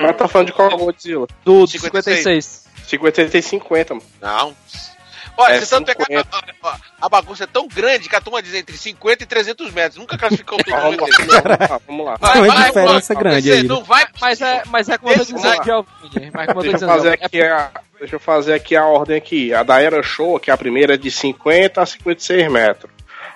S5: Mas tá falando de qual Godzilla?
S4: Do
S3: 56.
S4: 56.
S5: 50 tem 50, mano.
S3: Não. Olha,
S5: É
S3: você sabe pegar
S5: 50.
S3: a, a- a bagunça é tão grande que a turma diz entre 50 e 300 metros. Nunca classificou tudo.
S5: Ah, *laughs* vamos, lá,
S3: dele.
S5: vamos lá, vamos lá.
S2: Tem uma diferença grande
S3: Você
S2: aí, né?
S3: Não vai.
S4: Mas é, mas é como eu tô dizendo, Giovanni. Mas como eu tô
S5: Deixa eu
S4: dizendo,
S5: fazer
S4: Giovanni,
S5: aqui a, deixa eu fazer aqui a ordem aqui. A da Era Show, que é a primeira é de 50 a 56 metros.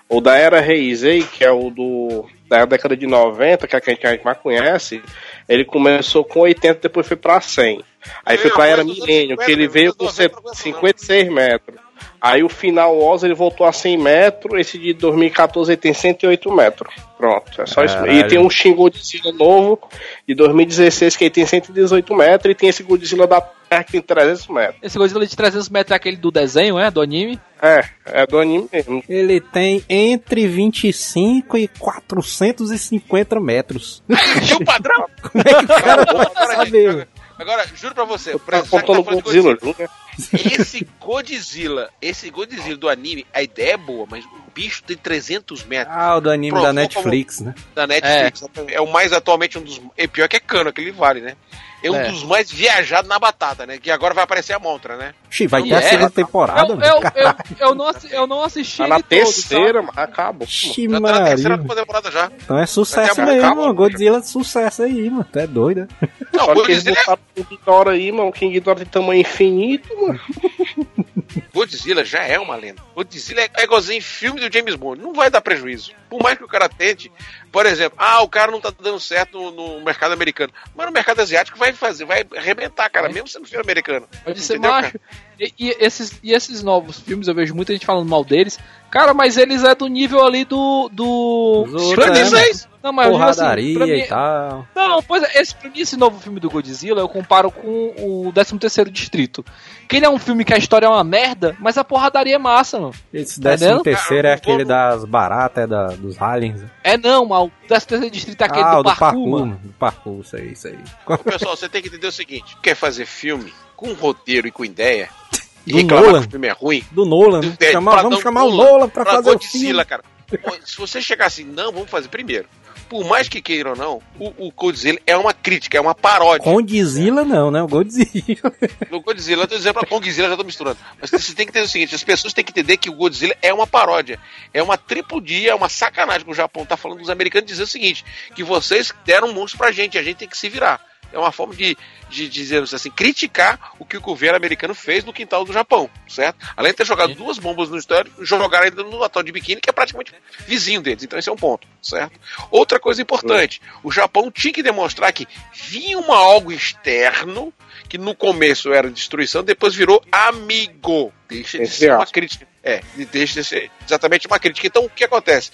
S5: O da Era Heisei, que é o do da década de 90, que é a que a gente mais conhece, ele começou com 80, depois foi pra 100. Aí
S3: É,
S5: foi pra
S3: mas
S5: Era Milênio,
S3: 50,
S5: que ele veio com
S3: 90, não aguento
S5: 56 metros. Aí o final Oz ele voltou a 100 metros, esse de 2014 ele tem 108 metros. Pronto, é só isso.
S2: Caralho.
S5: E tem um Shin Godzilla novo de 2016 que ele tem 118 metros e tem esse Godzilla da Terra que tem 300 metros.
S4: esse Godzilla de 300 metros é aquele do desenho, é? Do anime.
S5: É, é do anime mesmo.
S2: Ele tem entre 25 e 450 metros.
S3: E o padrão? *laughs*
S2: Como é que o cara
S3: gente,
S2: saber?
S3: agora, juro pra você,
S5: tô
S3: exemplo, já que
S5: contando
S3: tá falando de
S5: Godzilla, Júnior.
S3: Esse Godzilla, esse Godzilla do anime, a ideia é boa, mas bicho tem 300 metros
S2: Ah, o do anime
S3: Provou
S2: da Netflix, né?
S3: da Netflix. É. o mais atualmente um dos. É pior que é cano, aquele vale, né? É um
S4: É.
S3: dos mais viajados na batata, né? Que agora vai aparecer a montra, né?
S2: Xi, vai ter a
S4: é?
S2: segunda temporada,
S4: Eu,
S2: velho.
S4: eu, eu, eu, não, eu não assisti
S5: Tá na
S4: ele todo, tá?
S5: terceira, mas acabou. mano.
S2: Xi,
S3: Já tá na terceira temporada já.
S2: Então é sucesso mesmo,
S5: calma,
S2: mano. Godzilla é sucesso aí, mano. Tu é doido, né?
S3: Não,
S5: Só
S3: o
S5: que eles
S3: Godzilla, é-
S5: botaram o King Ghidorah aí, mano. O King Ghidorah tem tamanho infinito, mano. *laughs*
S3: Godzilla já é uma lenda. Godzilla é, é igualzinho filme do James Bond. Não vai dar prejuízo. Por mais que o cara tente. Por exemplo, ah, o cara não tá dando certo no, no mercado americano. Mas no mercado asiático vai fazer, vai arrebentar, cara, mesmo sendo filme americano.
S4: Pode ser macho. E, e esses, e esses novos filmes, eu vejo muita gente falando mal deles. Cara, mas eles é do nível ali do. do.
S2: É,
S3: mim, vocês-
S4: Não, mas assim,
S2: Porradaria
S4: pra mim-
S2: e tal.
S4: Não, pois é, esse, pra mim, esse novo filme do Godzilla eu comparo com o 13 Distrito. Que ele é um filme que a história é uma merda, mas a porradaria é massa, mano.
S2: Esse
S4: Tá
S2: décimo
S4: vendo?
S2: terceiro é aquele das baratas, é da, dos aliens. né?
S4: É não, mas o 13 Distrito é aquele
S2: ah,
S4: do
S2: do
S4: parkour,
S2: parkour,
S4: mano.
S2: mano. Do parkour, isso aí, isso aí.
S3: Pessoal, você tem que entender o seguinte: quer fazer filme com roteiro e com ideia, *laughs* e
S2: Do
S3: reclamar
S2: Nolan.
S3: que o filme é ruim,
S2: Do Nolan, né?
S3: É,
S2: Chamar- vamos chamar o
S3: Nolan,
S2: Nolan pra
S3: pra
S2: fazer o
S3: Godzilla,
S2: filme.
S3: cara. Se você chegar assim, não, vamos fazer primeiro. por mais que queira ou não, o, o Godzilla é uma crítica, é uma paródia.
S2: Godzilla não, né? O Godzilla. *laughs*
S3: No Godzilla, eu tô dizendo pra Godzilla, já tô misturando. Mas você tem que entender o seguinte: as pessoas têm que entender que o Godzilla é uma paródia. É uma tripudia, é uma sacanagem que o Japão tá falando dos americanos dizer o seguinte: que vocês deram um monstro pra gente, a gente tem que se virar. É uma forma de, de, dizer assim, criticar o que o governo americano fez no quintal do Japão, certo? Além de ter jogado duas bombas no estádio, jogaram ainda no atol de biquíni, que é praticamente vizinho deles. Então esse é um ponto, certo? Outra coisa importante, o Japão tinha que demonstrar que vinha uma algo externo, que no começo era destruição, depois virou amigo. Deixa de ser uma
S5: aspas.
S3: crítica. É, deixa de ser exatamente uma crítica. Então o que acontece?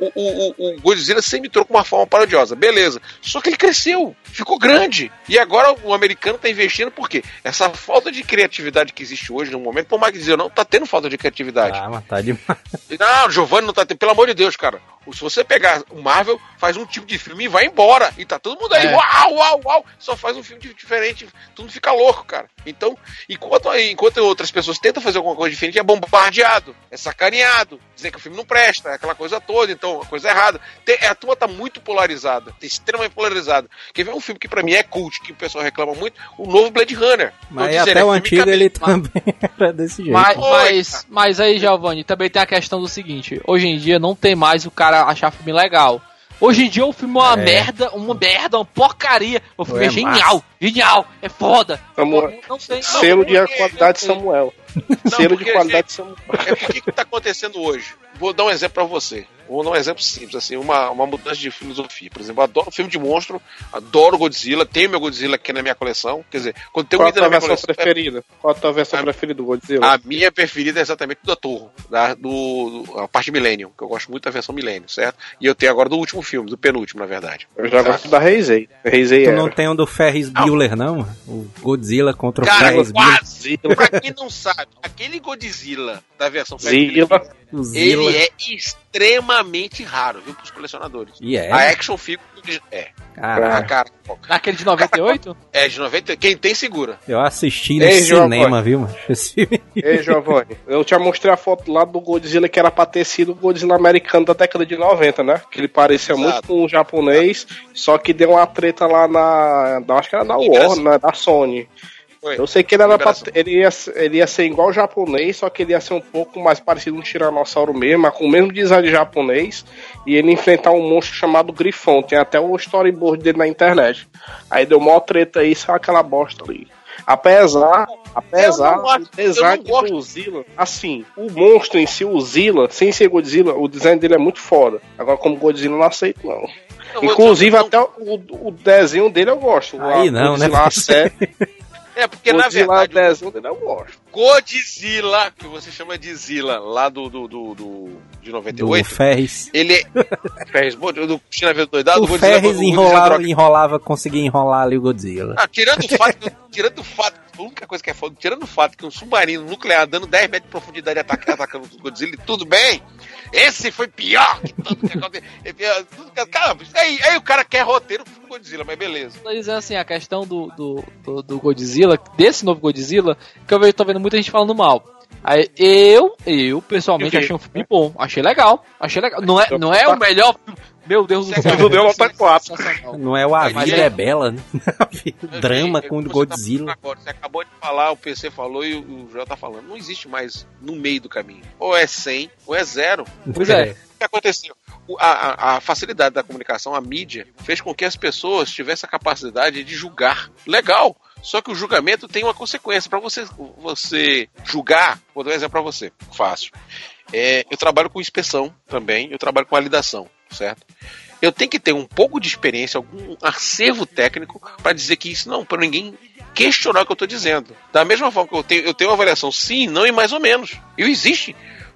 S3: O, o, o- o Godzilla sempre entrou com uma forma parodiosa, beleza. Só que ele cresceu, ficou grande. E agora o americano está investindo porque essa falta de criatividade que existe hoje no momento, por mais que dizer não, tá tendo falta de criatividade.
S2: Ah, mas tá demais. *laughs*
S3: Não, Giovanni não tá tendo, pelo amor de Deus, cara. Se você pegar o Marvel, faz um tipo de filme e vai embora. E tá todo mundo aí,
S4: É.
S3: uau, uau, uau. Só faz um filme di- diferente, tudo fica louco, cara. Então, enquanto, enquanto outras pessoas tentam fazer alguma coisa diferente, é bombardeado, é sacaneado, dizer que o filme não presta, é aquela coisa toda, então, a coisa errada. Tem- a turma tá muito polarizada, tá extremamente polarizada. Quer ver um filme que pra mim é cult, que o pessoal reclama muito? O novo Blade Runner.
S2: Mas
S3: dizendo,
S2: até
S3: é
S2: o antigo ele também *laughs* era desse jeito.
S4: Mas, mas, mas aí, Giovanni, também tem a questão do seguinte: hoje em dia não tem mais o cara achar filme legal. Hoje em dia o filme é uma
S2: É.
S4: merda, uma merda, uma porcaria. O filme
S2: É
S4: é, genial, genial, é foda.
S5: Samuel.
S4: Não, não tem.
S5: Selo de
S3: não,
S5: qualidade Samuel. Selo de qualidade Samuel.
S3: É porque que está acontecendo hoje? Vou dar um exemplo para você. Vou dar um exemplo simples, assim, uma, uma mudança de filosofia. Por exemplo, eu adoro filme de monstro, adoro Godzilla, tenho meu Godzilla aqui na minha coleção. Quer dizer, quando tem um
S5: Qual a
S3: item
S5: tua
S3: na minha
S5: versão
S3: coleção.
S5: preferida? Qual a tua versão
S3: A-
S5: preferida do Godzilla?
S3: A minha preferida é exatamente do Torro, da, do, do- a parte Millennium, que eu gosto muito da versão Millennium, certo? E eu tenho agora do último filme, do penúltimo, na verdade.
S5: Eu já gosto da Reisei. Reisei
S2: Tu
S5: era.
S2: não tem um do Ferris Bueller, não? O Godzilla contra o
S3: Cara,
S2: Ferris Bueller.
S3: quase! pra quem não sabe, aquele Godzilla da versão.
S2: O Zilla.
S3: ele é extremamente raro, viu, pros colecionadores.
S2: E é.
S3: A action figure é.
S2: Caraca,
S3: Ah, cara,
S4: Naquele de 98?
S3: é de 90. Quem tem, segura.
S2: eu assisti no
S5: Ei,
S2: cinema, viu, mano? Esse filme.
S5: Ei, Giovanni, eu te mostrei a foto lá do Godzilla que era pra ter sido o Godzilla americano da década de 90, né? Que ele parecia
S3: Exato.
S5: muito com o japonês, só que deu uma treta lá na. da- Acho que era na Warner, né? Da Sony. Eu sei que ele, era pra, ele, ia, ele ia ser igual o japonês, só que ele ia ser um pouco mais parecido com um tiranossauro mesmo, mas com o mesmo design de japonês, e ele enfrentar um monstro chamado Grifão. Tem até o storyboard dele na internet. Aí deu mó treta aí, só aquela bosta ali. Apesar, apesar
S3: gosto-
S5: do design do Zilla, assim, o monstro em si, o Zilla, sem ser Godzilla, o design dele é muito foda. Agora, como Godzilla, eu não aceito, não.
S3: Eu
S5: Inclusive, até o, o desenho dele eu gosto.
S2: Aí não, né?
S5: Godzilla, a série, *laughs*
S3: É, porque na
S5: Godzilla,
S3: verdade,
S5: o gosto.
S3: o Godzilla, que você chama de Zilla, lá do, do, do, do- de
S2: Do
S3: 98,
S2: Ferris.
S3: ele é. *laughs* Ferris, do China Vez Doidado,
S2: O
S3: Godzilla-
S2: Ferris
S3: Godzilla
S2: enrolava, enrolava, conseguia enrolar ali o Godzilla.
S3: Ah, tirando o fato, tirando o fato, a única coisa que é foda, tirando o fato que um submarino nuclear dando 10 metros de profundidade ataca, atacando o Godzilla, e tudo bem. Esse foi pior que tudo que aconteceu. É Cara, aí, aí o cara quer roteiro pro Godzilla, mas beleza.
S4: Dizendo assim, a questão do, do, do, do Godzilla, desse novo Godzilla, que eu vejo, tô vendo muita gente falando mal. Aí, eu, eu, pessoalmente,
S5: Eu
S4: achei um filme bom. Achei legal. Achei legal. Não é, não é o melhor filme. Meu Deus do céu.
S5: Tu deu nota quatro.
S4: Sensacional.
S2: Não é o A Vida
S3: é-
S2: é Bela, né? Drama com o
S3: tá
S2: Godzilla.
S3: falando agora, você acabou de falar, o PC falou e o, Joel tá falando. Não existe mais no meio do caminho. Ou é 100 ou é zero.
S4: Pois é.
S3: O que aconteceu? A, a- a facilidade da comunicação, a mídia, fez com que as pessoas tivessem a capacidade de julgar. Legal. Só que o julgamento tem uma consequência. Para você, você julgar, vou dar um exemplo para você. Fácil. É, eu trabalho com inspeção também, eu trabalho com validação, certo? Eu tenho que ter um pouco de experiência, algum acervo técnico, para dizer que isso não, para ninguém questionar o que eu estou dizendo. Da mesma forma que eu tenho, eu tenho uma avaliação sim, não e mais ou menos. E existe.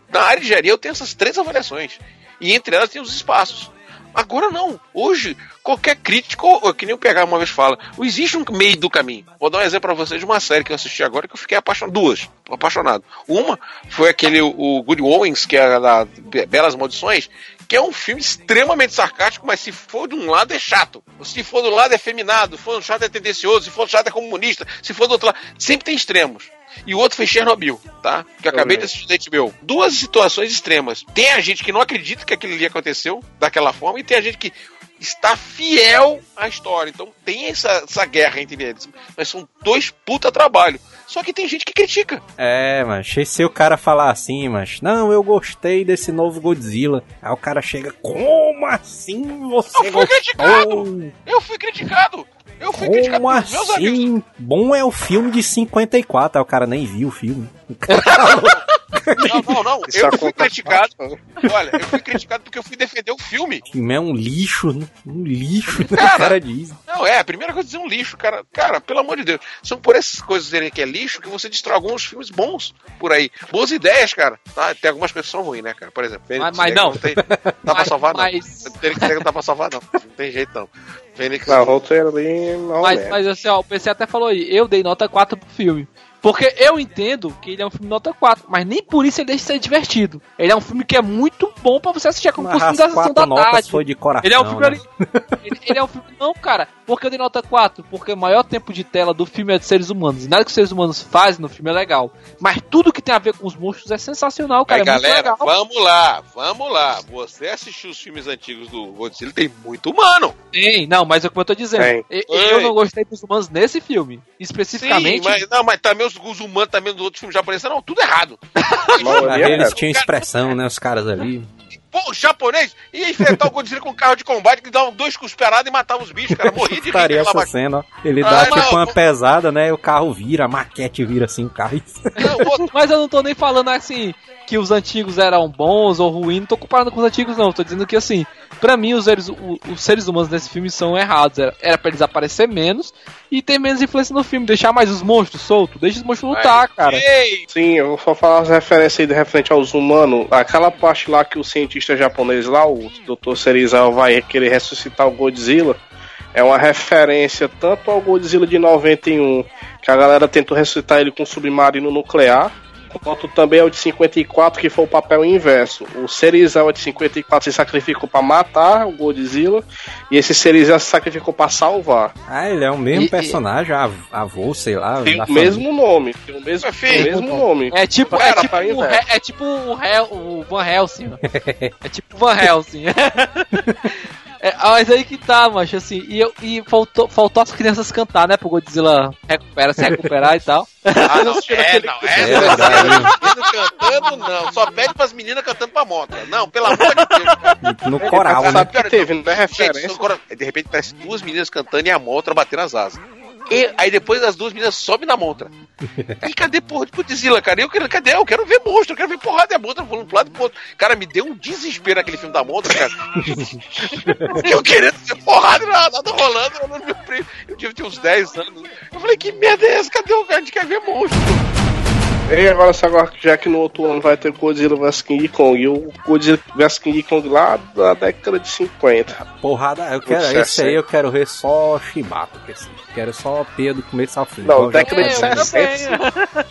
S3: Na área de engenharia eu tenho essas três avaliações. E entre elas tem os espaços. Agora não. Hoje, qualquer crítico, que nem o PH uma vez fala, existe um meio do caminho. Vou dar um exemplo para vocês de uma série que eu assisti agora que eu fiquei apaixonado. Duas, apaixonado. Uma foi aquele o Good Owens, que é da Be- Belas Maldições, que é um filme extremamente sarcástico, mas se for de um lado é chato. Se for do lado é feminado, se for do lado é tendencioso, se for do lado é comunista, se for do outro lado. Sempre tem extremos. E o outro foi Chernobyl, tá? Que eu acabei de assistir HBO. Duas situações extremas. Tem a gente que não acredita que aquilo ali aconteceu daquela forma, e tem a gente que está fiel à história. Então tem essa, essa guerra entre eles. Mas são dois puta trabalho. Só que tem gente que critica.
S2: É, mas se o cara falar assim, mas não, eu gostei desse novo Godzilla. Aí o cara chega, como assim você
S3: Eu fui
S2: gostou?
S3: criticado! Eu fui criticado! Eu fui criticado
S2: Como
S3: pelos meus amigos.
S2: assim? Bom é o filme de 54. Aí o cara nem viu o filme. *laughs*
S3: Não, não, não.
S5: Isso
S3: Eu fui criticado. Olha, eu fui criticado porque eu fui defender o filme.
S2: É um lixo, né? um lixo.
S3: Cara.
S2: o cara diz.
S3: Não, é, a primeira coisa é dizer um lixo, cara. Cara, pelo amor de Deus. São por essas coisas dizerem que é lixo que você destrói alguns filmes bons por aí. Boas ideias, cara. Tá? Tem algumas coisas que são ruins, né, cara? Por exemplo,
S4: Mas-
S3: Fênix
S4: mas
S3: Negra
S4: não.
S3: tem, dá pra
S4: Mas-
S3: salvar, não.
S4: mas-
S3: Fênix Negra não dá pra salvar, não. Não tem jeito, não. Fênix
S5: Não, roteiro ali não
S4: Mas,
S5: é.
S4: mas assim, ó, o PC até falou aí, eu dei nota 4 pro filme. Porque eu entendo que ele é um filme nota 4, mas nem por isso ele deixa de ser divertido. Ele é um filme que é muito bom pra você assistir como
S2: Mas
S4: filme da sessão da tarde.
S2: foi de coração.
S4: Ele é um filme
S2: né?
S4: Ele, ele é um filme. Não, cara. Porque eu dei nota 4? Porque o maior tempo de tela do filme é de seres humanos. E nada que os seres humanos fazem no filme é legal. Mas tudo que tem a ver com os monstros é sensacional, cara.
S3: Aí,
S4: é muito
S3: galera,
S4: legal.
S3: vamos lá, vamos lá. Você assistiu os filmes antigos do Godzilla, tem muito humano.
S4: Tem, não, mas é como eu tô dizendo. Eu, não gostei dos humanos nesse filme.
S3: Sim,
S4: Especificamente.
S3: mas, não, mas também os, os humanos também dos outros filmes japoneses, não, tudo errado. *laughs*
S2: Eles tinham expressão, né? Os caras ali.
S3: Pô, o japonês ia enfrentar o Godzilla com um carro de combate que dava dois cusperados e matava os bichos, cara. Morria de rir
S2: essa cena, ó. Ele
S3: Ah,
S2: dá
S3: não,
S2: tipo uma
S3: pô.
S2: pesada, né? E o carro vira, a maquete vira assim, o carro. *laughs*
S3: Não, *laughs*
S4: Mas eu não tô nem falando assim que os antigos eram bons ou ruins, não tô comparando com os antigos, não. Tô dizendo que assim, pra mim, os seres, os seres humanos nesse filme são errados. Era, era pra eles aparecer menos e ter menos influência no filme, deixar mais os monstros soltos, deixa os monstros lutar, cara.
S5: Sim, eu vou só falar as referências aí de referente aos humanos. Aquela parte lá que o cientista japonês lá, o Dr. Serizawa, vai querer ressuscitar o Godzilla, é uma referência tanto ao Godzilla de 91, que a galera tentou ressuscitar ele com um submarino nuclear, quanto também ao de 54, que foi o papel inverso. O Serizawa de 54 se sacrificou para matar o Godzilla, e esse Serizawa se sacrificou para salvar.
S2: Ah, ele é o mesmo
S4: E- e-
S2: personagem, a- avô, sei lá.
S5: Tem o mesmo nome, tem o mesmo,
S3: filho.
S5: o mesmo nome.
S4: É tipo, é tipo,
S5: pra
S4: o,
S5: inverso.
S4: He- é tipo o, Hel, o Van Helsing. *laughs* É tipo o Van Helsing. *laughs* É, mas aí que tá, macho, assim, e, eu, e faltou, faltou as crianças cantar, né, pro Godzilla recupera, se recuperar e tal. *laughs*
S3: Ah, não, é, não, é,
S2: É
S3: não,
S2: verdade.
S3: menino cantando, não. Só pede pras meninas cantando pra moto. Não, pelo amor de Deus.
S2: No coral,
S5: Você
S2: né?
S5: sabe que teve, não é
S3: Gente,
S5: referência.
S3: cora- de repente parece duas meninas cantando e a montra batendo as asas. E aí depois as duas meninas sobem na montra. E cadê porra de Godzilla, cara? Eu quero, cadê? Eu quero ver monstro, eu quero ver porrada de montra voando pro lado e pro outro. Cara, me deu um desespero aquele filme da montra, cara. *laughs* eu querendo ver porrada e nada, rolando. Eu, não- meu primo, eu tive uns 10 anos. Eu falei, que merda é essa? Cadê o cara? A gente quer ver monstro.
S5: E agora, se agora, já que no outro ano vai ter Godzilla vs King Kong, e o Godzilla vs King Kong lá da década de 50.
S2: Porrada, eu quero, esse aí
S5: hein?
S2: eu quero ver só esse- quero só P do começo ao fim.
S5: Não, década de
S2: falei.
S4: É, eu
S5: 60.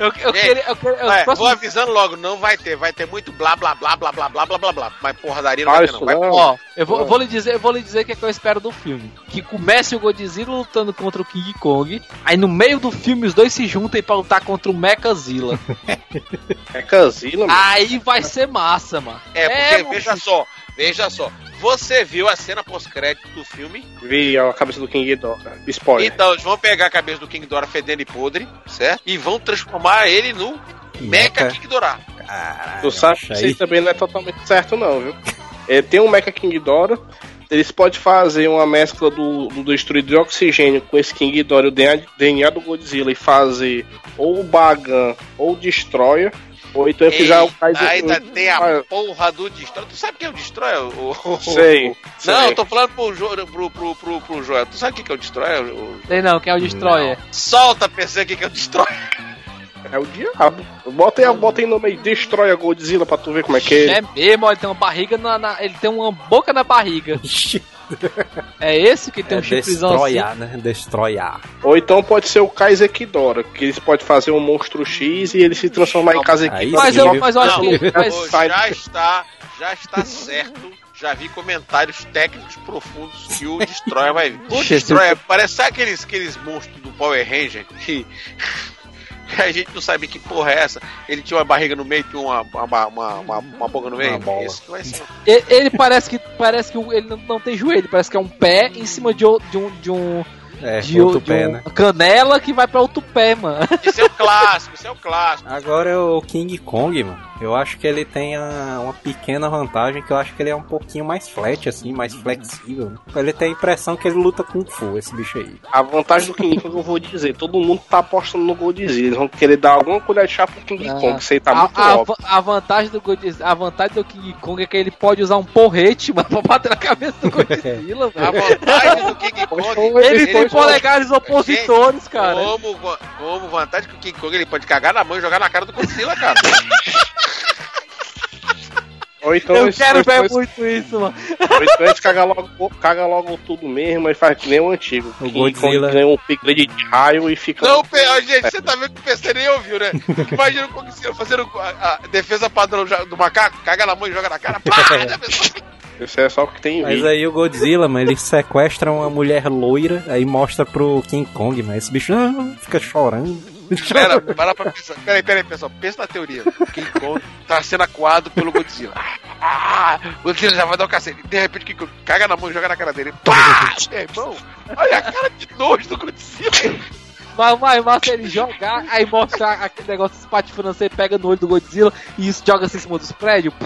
S4: Eu, eu
S3: Ei,
S4: queria. Eu queria os
S3: Ué, vou avisando logo, não vai ter. Vai ter muito blá blá blá blá blá blá blá blá blá. Mas porradaria não vai ter, não. Vai
S5: não.
S4: Ó, eu vou, eu vou lhe dizer, eu vou lhe dizer o que, é que eu espero do filme. Que comece o Godzilla lutando contra o King Kong, aí no meio do filme os dois se juntem pra lutar contra o Mechazilla. *laughs*
S5: É Godzilla, mano.
S4: aí vai ser massa, mano.
S3: É, porque
S4: meu
S3: veja só, veja só. Você viu a cena pós-crédito do filme?
S5: Vi a cabeça do King Ghidorah. Spoiler.
S3: Então, eles vão pegar a cabeça do King Dora fedendo e podre, certo? E vão transformar ele no Mecha
S2: Mecha.
S3: King Dora.
S2: Caralho,
S5: tu sabe que isso também não é totalmente certo, não, viu? É, tem um Mecha King Ghidorah. Eles podem fazer uma mescla do, do destruidor de oxigênio com esse King Ghidorah, o DNA, DNA do Godzilla, e fazer ou o Bagan ou o Destroyer. Ou então fizer o Kaiser.
S3: ainda tem a
S5: Ah,
S3: porra do Destroyer. Tu sabe quem é o Destroyer? O, o-
S5: Sei.
S3: Não,
S5: sei.
S3: eu tô falando pro, Jo- pro, pro, pro, pro Joel. Tu sabe o que é o Destroyer? O-
S4: Sei não, quem é o Destroyer?
S3: Solta a PC aqui que é o Destroyer.
S5: É o diabo. Bota aí, bota aí nome aí, Destrói a Godzilla pra tu ver como é que é.
S4: É mesmo, ele tem uma barriga na, na- Ele tem uma boca na barriga. *laughs* *laughs* É esse que tem
S2: É
S4: um chifrezão assim.
S2: destroyar, né? Destroyar.
S5: Ou então pode ser o Kaiser Kidora, que eles podem fazer um monstro X e ele se transformar em Kaiser Kidora.
S4: Mas eu, mas eu acho
S3: Não,
S4: que. Mas,
S3: já está, já está certo. Já vi comentários técnicos profundos que o Destroyer vai vir. O. *laughs* Destroyer parece sabe aqueles, aqueles monstros do Power Ranger que A gente não sabe que porra é essa. Ele tinha uma barriga no meio, tinha uma, uma, uma, uma, uma boca no meio.
S2: Uma bola.
S3: Esse não é assim.
S4: E- Ele parece que parece que ele não- tem joelho, parece que é um pé em cima de, de um de um
S2: É,
S4: de,
S2: outro
S4: de
S2: pé,
S4: um
S2: né?
S4: canela que vai pra outro pé, mano. *laughs*
S3: Isso é o clássico, isso é o clássico.
S2: Agora o King Kong, mano. Eu acho que ele tem a- uma pequena vantagem que eu acho que ele é um pouquinho mais flat, assim, mais flexível. Ele tem a impressão que ele luta com Fu, esse bicho aí.
S5: A vantagem do King Kong eu vou dizer, todo mundo tá apostando no Godzilla. Eles vão querer dar alguma colher de chá pro King
S4: Ah.
S5: Kong, isso aí tá
S4: a,
S5: muito
S4: a,
S5: óbvio.
S4: a vantagem do Godzilla, a vantagem do King Kong é que ele pode usar um porrete, *laughs* mano, pra bater na cabeça do *laughs* Godzilla,
S3: A
S4: velho.
S3: vantagem do King Kong.
S4: Ele tem
S3: pode-
S4: polegares opositores, cara.
S3: Como, como vantagem que o King Kong ele pode cagar na mão e jogar na cara do Godzilla, cara. *laughs*
S5: Ou então
S4: Eu quero
S5: ou então
S4: ver
S5: eles-
S4: muito isso, mano.
S5: ou então eles cagam logo, caga logo tudo mesmo e faz que nem o antigo.
S2: O
S5: King
S2: Godzilla.
S5: Kong ganha um upgrade de raio e fica.
S3: Não, Pe- ó, gente, você tá vendo que o PC nem ouviu, né? Imagina o Godzilla fazendo a, a defesa padrão do macaco, caga na mão e joga na cara. *laughs* Pensou?
S5: Isso é só o que tem em
S2: Mas aí o Godzilla, mano, ele sequestra uma mulher loira, aí mostra pro King Kong, mas esse bicho ah, fica chorando.
S3: Pera, para pra pensar. Pera aí, pera aí, pessoal. Pensa na teoria. O King Kong tá sendo acuado pelo Godzilla. Ah, o Godzilla já vai dar o cacete. De repente, o King Kong caga na mão e joga na cara dele. Pá! Meu irmão, olha a cara de nojo do Godzilla.
S4: Mas, mas, mas se ele jogar, aí mostra aquele negócio espatifando, você pega no olho do Godzilla e isso joga assim em cima dos prédios. *laughs*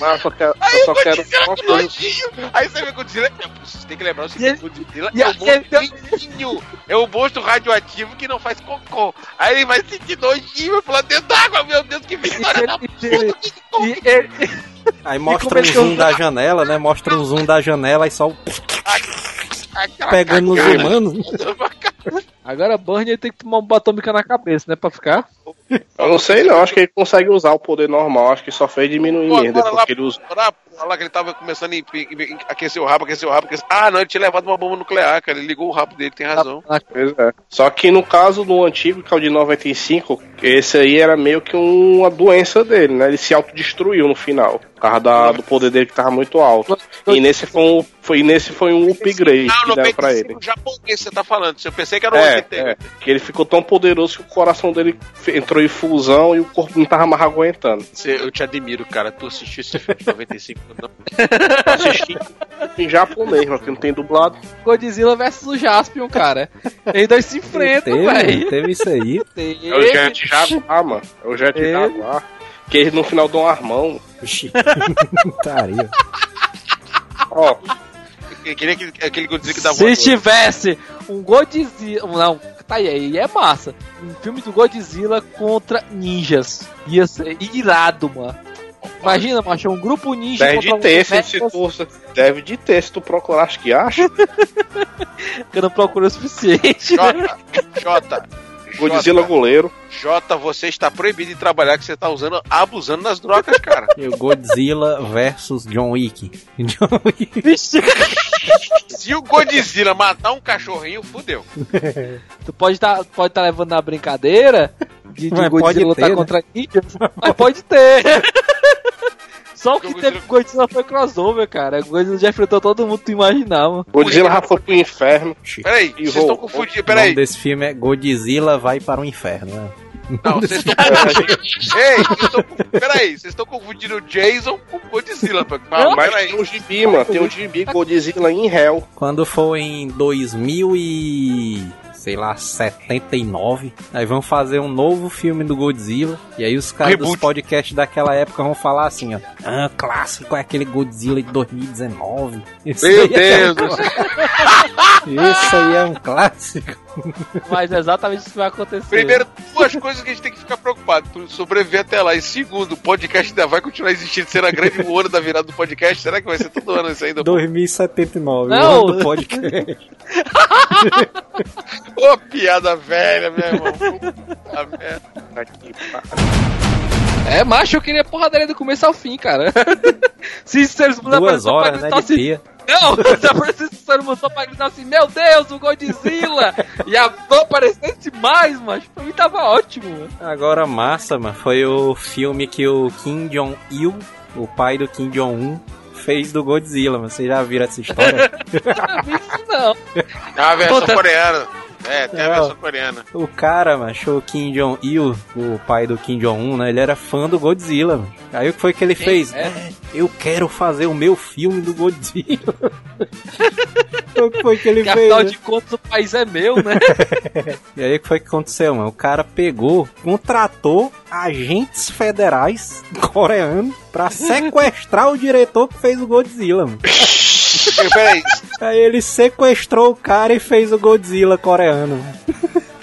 S5: Mas eu só quero,
S3: Aí
S5: eu
S3: o
S5: só quero uma coisa.
S3: nojinho. Aí você vê o Godzilla. Você tem que lembrar o seguinte:
S4: ele-
S3: o Godzilla é
S4: ele
S3: monstro É um monstro radioativo que não faz cocô. Aí ele vai sentir nojinho e pular dentro d'água. Meu Deus, que vitória da puta,
S4: e *laughs*
S2: Aí mostra um
S4: começou
S2: zoom da janela, né? Mostra um zoom da janela e só o *laughs* pegando nos
S3: cagada.
S2: humanos.
S4: Agora Burnie tem que tomar um batômica na cabeça, né? Pra ficar.
S5: Eu não sei não, acho que ele consegue usar o poder normal, acho que só fez diminuir
S3: Pô,
S5: mesmo,
S3: lá,
S5: que ele usa.
S3: lá, lá que ele tava começando a aquecer o rabo, aquecer o rabo, aquecer... Ah, não, ele tinha levado uma bomba nuclear, cara. Ele ligou o rabo dele, tem razão.
S5: Pois é. Só que no caso do antigo, que é o de 95, esse aí era meio que uma doença dele, né? Ele se autodestruiu no final. Por causa da- do poder dele que tava muito alto. E nesse foi um, foi, nesse foi um upgrade
S3: Não,
S5: que deram pra
S3: 95
S5: ele.
S3: japonês você tá falando. Eu pensei que era o
S5: É,
S3: 80.
S5: é, que ele ficou tão poderoso que o coração dele entrou em fusão e o corpo não tava mais aguentando.
S3: Eu te admiro, cara. Tu assistiu esse filme de *laughs* 95? Não?
S5: Eu assisti em japonês, mas que não tem dublado.
S4: Godzilla versus o Jaspion, cara. Eles dois se enfrentam,
S2: Teve,
S4: velho.
S2: teve isso aí.
S5: É o Jet Jaguar, mano. É o Jet
S4: É.
S5: Jaguar. Que eles no final dão um armão.
S2: Oxi. *laughs* Taria.
S5: Ó,
S3: Eu queria aquele, aquele Godzilla que dá
S4: Se tivesse um Godzilla. Não, tá aí, é massa. Um filme do Godzilla contra ninjas. Ia ser irado, mano. Imagina, macho, um grupo ninja.
S5: deve
S4: contra
S5: de ter, se, tu, deve de ter, se tu procurar, acho que acha. *laughs*
S4: eu não procurei o suficiente.
S3: Jota, *laughs* Jota,
S5: Godzilla
S3: Jota,
S5: goleiro.
S3: Jota, você está proibido de trabalhar que você tá usando, abusando das drogas, cara. *laughs*
S2: E o Godzilla versus John Wick. John Wick. *laughs*
S3: Se o Godzilla matar um cachorrinho, fudeu. *laughs*
S4: Tu pode estar pode tá levando na brincadeira de, de Godzilla
S2: pode
S4: lutar
S2: ter, né?
S4: contra ninjas, mas pode ter. *laughs* Só o que
S3: o
S4: teve com Godzilla foi crossover, cara. O Godzilla já enfrentou todo mundo que tu imaginava.
S5: Godzilla já foi pro inferno.
S3: Peraí, vocês estão confundindo.
S2: O nome
S3: Peraí,
S2: desse filme é Godzilla vai para o inferno. Né?
S3: Não, vocês *laughs* estão confundindo. Ei, vocês estão. Peraí, vocês estão confundindo o Jason com o Godzilla.
S5: Ah, mas
S3: peraí.
S5: tem um gibi, mano. Tem um gibi Godzilla em Hell.
S2: Quando for em 2000 e sei lá, 79, aí vão fazer um novo filme do Godzilla, e aí os caras dos podcasts daquela época vão falar assim, ó, ah, clássico é aquele Godzilla de 2019. Isso
S3: Meu
S2: aí é-
S3: Deus do céu.
S2: Isso aí é um clássico.
S4: Mas é exatamente isso que vai acontecer.
S3: Primeiro, duas coisas que a gente tem que ficar preocupado por sobreviver até lá. E segundo, o podcast ainda vai continuar existindo, será grande o ano da virada do podcast. Será que vai ser todo ano isso ainda?
S2: 2079,
S4: Não.
S2: o ano do podcast.
S3: Ô, piada velha, meu irmão. Puta merda.
S5: Aqui, pá.
S4: É, macho, eu queria porradaria do começo ao fim, cara. *laughs* se, se eles
S2: Duas horas, né, de
S4: assim. Não, se aparecesse se eles só pra gritar assim, meu Deus, o Godzilla! e a dor aparecesse mais, macho. Pra mim tava ótimo, mano.
S2: Agora, massa, mano, foi o filme que o Kim Jong-il, o pai do Kim Jong-un, fez do Godzilla, mas vocês já viram essa história? *laughs*
S4: Não vi isso não.
S3: É uma versão coreana. É, tem a
S2: É,
S3: versão coreana.
S2: O cara, mano, o Kim Jong-il, o pai do Kim Jong-un, né? Ele era fã do Godzilla, mano. Aí o que foi que ele fez?
S4: é?
S2: É, eu quero fazer o meu filme do Godzilla. *laughs* o que foi que ele
S4: Que
S2: fez?
S4: afinal
S2: né?
S4: de contas o país é meu, né? *laughs*
S2: E aí o que foi que aconteceu, mano? O cara pegou, contratou agentes federais coreanos pra sequestrar o diretor que fez o Godzilla, mano. *laughs*
S3: Peraí,
S2: Aí ele sequestrou o cara e fez o Godzilla coreano.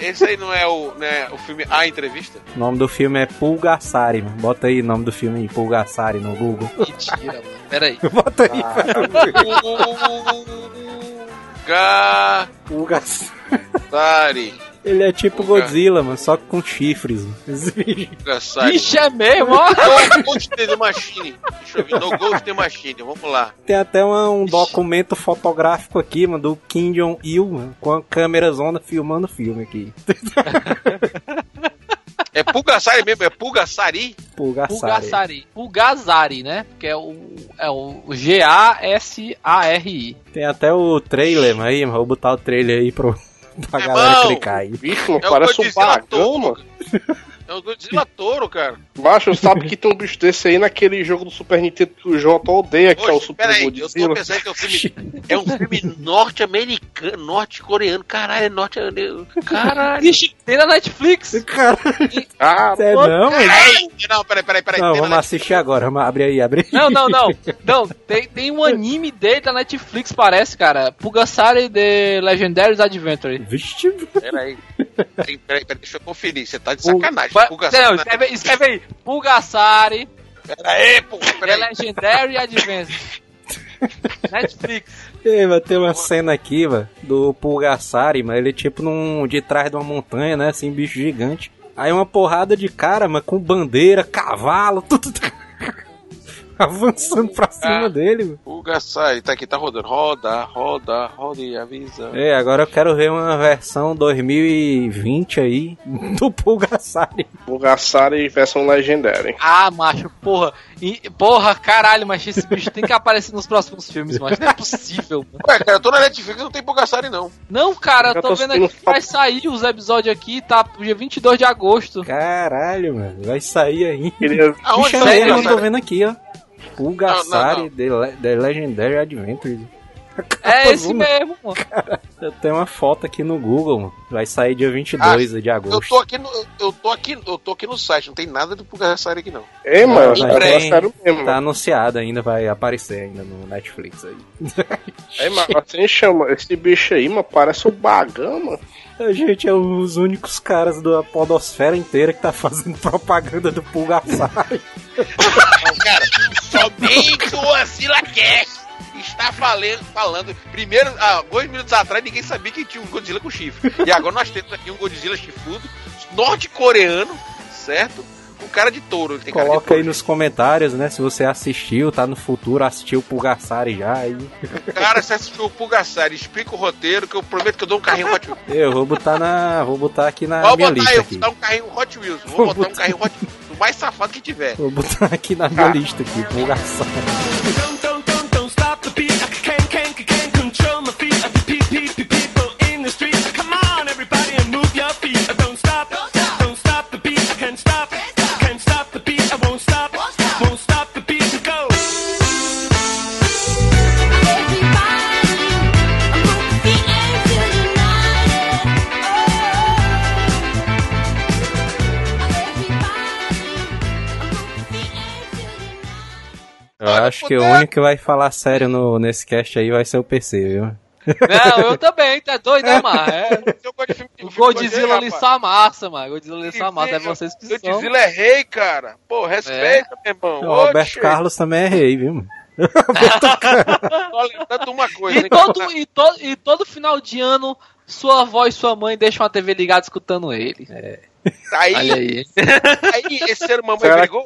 S3: Esse aí não é o, né, o filme A Entrevista?
S2: O nome do filme é Pulgasari, mano. Bota aí o nome do filme aí, Pulgasari no Google.
S4: Mentira, mano. Pera aí. *laughs*
S2: Bota aí.
S3: Pulgasari.
S2: Pulgasari. Ele é tipo
S3: Pulga.
S2: Godzilla, mano, só que com chifres. bicho. *laughs*
S4: Ixi, é mesmo, ó.
S3: No Ghost the Machine. Deixa eu ver. No Ghost the Machine. Vamos lá.
S2: Tem até uma- um documento fotográfico aqui, mano, do Kim Jong-il, mano, com a câmera zona filmando o filme aqui.
S3: É Pulgasari mesmo? É Pulgasari?
S2: Pulgasari.
S4: Pulgasari. Pulgasari, né? Que é o, é o G-A-S-A-R-I.
S2: Tem até o trailer, mano, aí, mano, vou botar o trailer aí pro, *laughs* pra
S3: É
S2: galera
S3: bom.
S2: clicar aí.
S5: Bicho,
S3: É
S5: parece um
S3: Godzilla todo.
S5: mano.
S3: É o Godzilla Toro, cara.
S5: Macho, sabe que tem um bicho desse aí naquele jogo do Super Nintendo que o Jota odeia, que é o Super
S3: peraí, eu tô
S5: Godzilla.
S3: pensando que é um filme. É um filme norte-americano, norte-coreano. Caralho, é norte Caralho.
S4: Tem na Netflix.
S2: Cara,
S5: Ah,
S2: é não, mano.
S3: Peraí, não, peraí, peraí, peraí.
S2: Não, vamos assistir agora, vamos abrir aí, abre aí.
S4: Não, não, não. Não, tem, tem um anime dele da Netflix, parece, cara. Pulgasari The Legendary Adventure.
S2: Vixe,
S3: Peraí. Peraí, peraí, peraí, deixa eu conferir. Você tá de sacanagem.
S4: Vai-
S3: Pulgasari.
S4: Não, escreve, escreve aí. Pulgasari
S3: Peraí, pô,
S4: The
S3: peraí.
S4: Legendary Adventure. *laughs* Netflix.
S2: Ei, vai ter uma cena aqui, mano, do Pulgasari, mas ele tipo num, de trás de uma montanha, né, assim, bicho gigante. Aí uma porrada de cara, mas com bandeira, cavalo, *laughs* tudo *laughs* avançando pra cima
S3: Ah.
S2: dele, mano.
S3: Pulgasari, tá aqui, tá rodando. Roda, roda, roda e avisa.
S2: É, agora eu quero ver uma versão 2020 aí *laughs* do Pulgasari.
S5: Pulgasari versão legendária.
S4: Ah, macho, porra. E- porra, caralho, mas esse bicho tem que aparecer nos próximos filmes, macho. Não é possível, mano.
S3: Ué, cara, eu tô na Netflix não tem Pulgasari, não.
S4: Não, cara, eu tô
S5: tô
S4: vendo aqui que vai sair os episódios aqui, tá? Dia 22 de agosto.
S2: Caralho, mano, vai sair aí.
S5: Queria...
S3: Aonde
S2: Bicho, é eu tô vendo aqui, ó. Pulgasari
S3: Não, não,
S2: The, The Legendary Adventures. *laughs*
S4: É esse mesmo, mano.
S2: Eu tenho uma foto aqui no Google, mano. Vai sair dia 22 de
S3: Eu
S2: agosto.
S3: tô aqui no, eu tô aqui, eu tô aqui no site, não tem nada do Pulgasari aqui, não.
S5: Ei, mano,
S2: Não,
S5: é
S2: tem.
S5: mesmo.
S2: Tá anunciado ainda, vai aparecer ainda no Netflix aí.
S5: Ei, mano, assim chama. Esse bicho aí, mano, parece um bagão, mano.
S2: A gente é os únicos caras da podosfera inteira que tá fazendo propaganda do Pulgasari.
S3: Cara, somente o AsilaCast está falando, falando. Primeiro, dois minutos atrás, ninguém sabia que tinha um Godzilla com chifre. E agora nós temos aqui um Godzilla chifrudo, norte-coreano, certo? Cara de touro. Ele tem cara de
S2: Coloca aí
S3: touro.
S2: nos comentários, né? Se você assistiu, tá no futuro, assistiu o Pulgasari já. Aí.
S3: Cara, você assistiu o Pulgasari, explica o roteiro que eu prometo que eu dou um carrinho Hot Wheels.
S2: Eu vou botar na. Vou botar aqui na
S3: Vou
S2: minha
S3: botar,
S2: lista
S3: eu
S2: aqui.
S3: vou botar um carrinho Hot Wheels. Vou botar um carrinho Hot Wheels. O mais safado que tiver.
S2: Vou botar aqui na minha lista aqui, Pulgasari. Acho que o único que vai falar sério no, nesse cast aí vai ser o PC, viu?
S4: Não, eu também, tá doido, né, mano? É, o Godzilla ali só amassa, mano. Godzilla ali só amassa, é vocês que são.
S3: Godzilla é rei, cara. Pô, respeita, meu irmão.
S2: O Roberto Carlos também é rei, viu? mano? *laughs*
S3: Lembrando uma coisa,
S4: E
S3: hein,
S4: todo, e, todo, e todo final de ano, sua avó e sua mãe deixam a TV ligada escutando ele.
S3: Tá aí,
S4: Olha aí.
S3: aí esse ser mamãe
S5: Será
S3: brigou.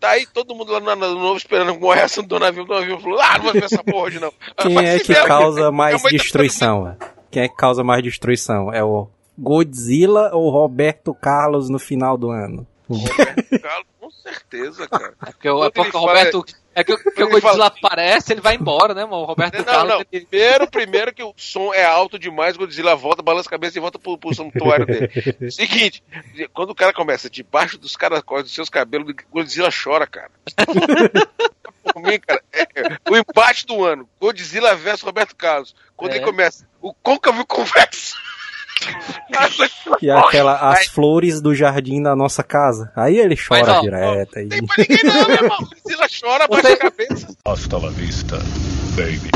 S3: Tá aí todo mundo lá no ano novo esperando uma reação do navio. Do navio falou: Ah, não vou ver essa porra hoje não.
S2: Quem
S3: vai
S2: é
S3: se
S2: que
S3: ferrar,
S2: causa mais
S3: tá
S2: destruição, velho? Quem é que causa mais destruição? É o Godzilla ou Roberto Carlos no final do ano?
S3: Roberto Carlos, com certeza, cara.
S4: É porque, o- é o Roberto, É que, que o Godzilla
S3: fala-
S4: aparece, ele vai embora, né, mano? O Roberto
S3: Não,
S4: Carlos.
S3: não.
S4: ele-
S3: Primeiro, primeiro que o som é alto demais, Godzilla volta, balança a cabeça e volta pro, pro santuário dele. *laughs* Seguinte, quando o cara começa debaixo dos caracóis dos seus cabelos, Godzilla chora, cara. *laughs* Por mim, cara, é o empate do ano, Godzilla versus Roberto Carlos. Quando
S4: É.
S3: ele começa, o côncavo conversa. *laughs*
S2: E aquela, as flores do jardim da nossa casa. Aí ele chora
S4: Mas,
S2: direto. Aí.
S3: Tem pra ninguém não, meu irmão. Godzilla chora, baixa a cabeça.
S1: Hasta la vista, baby.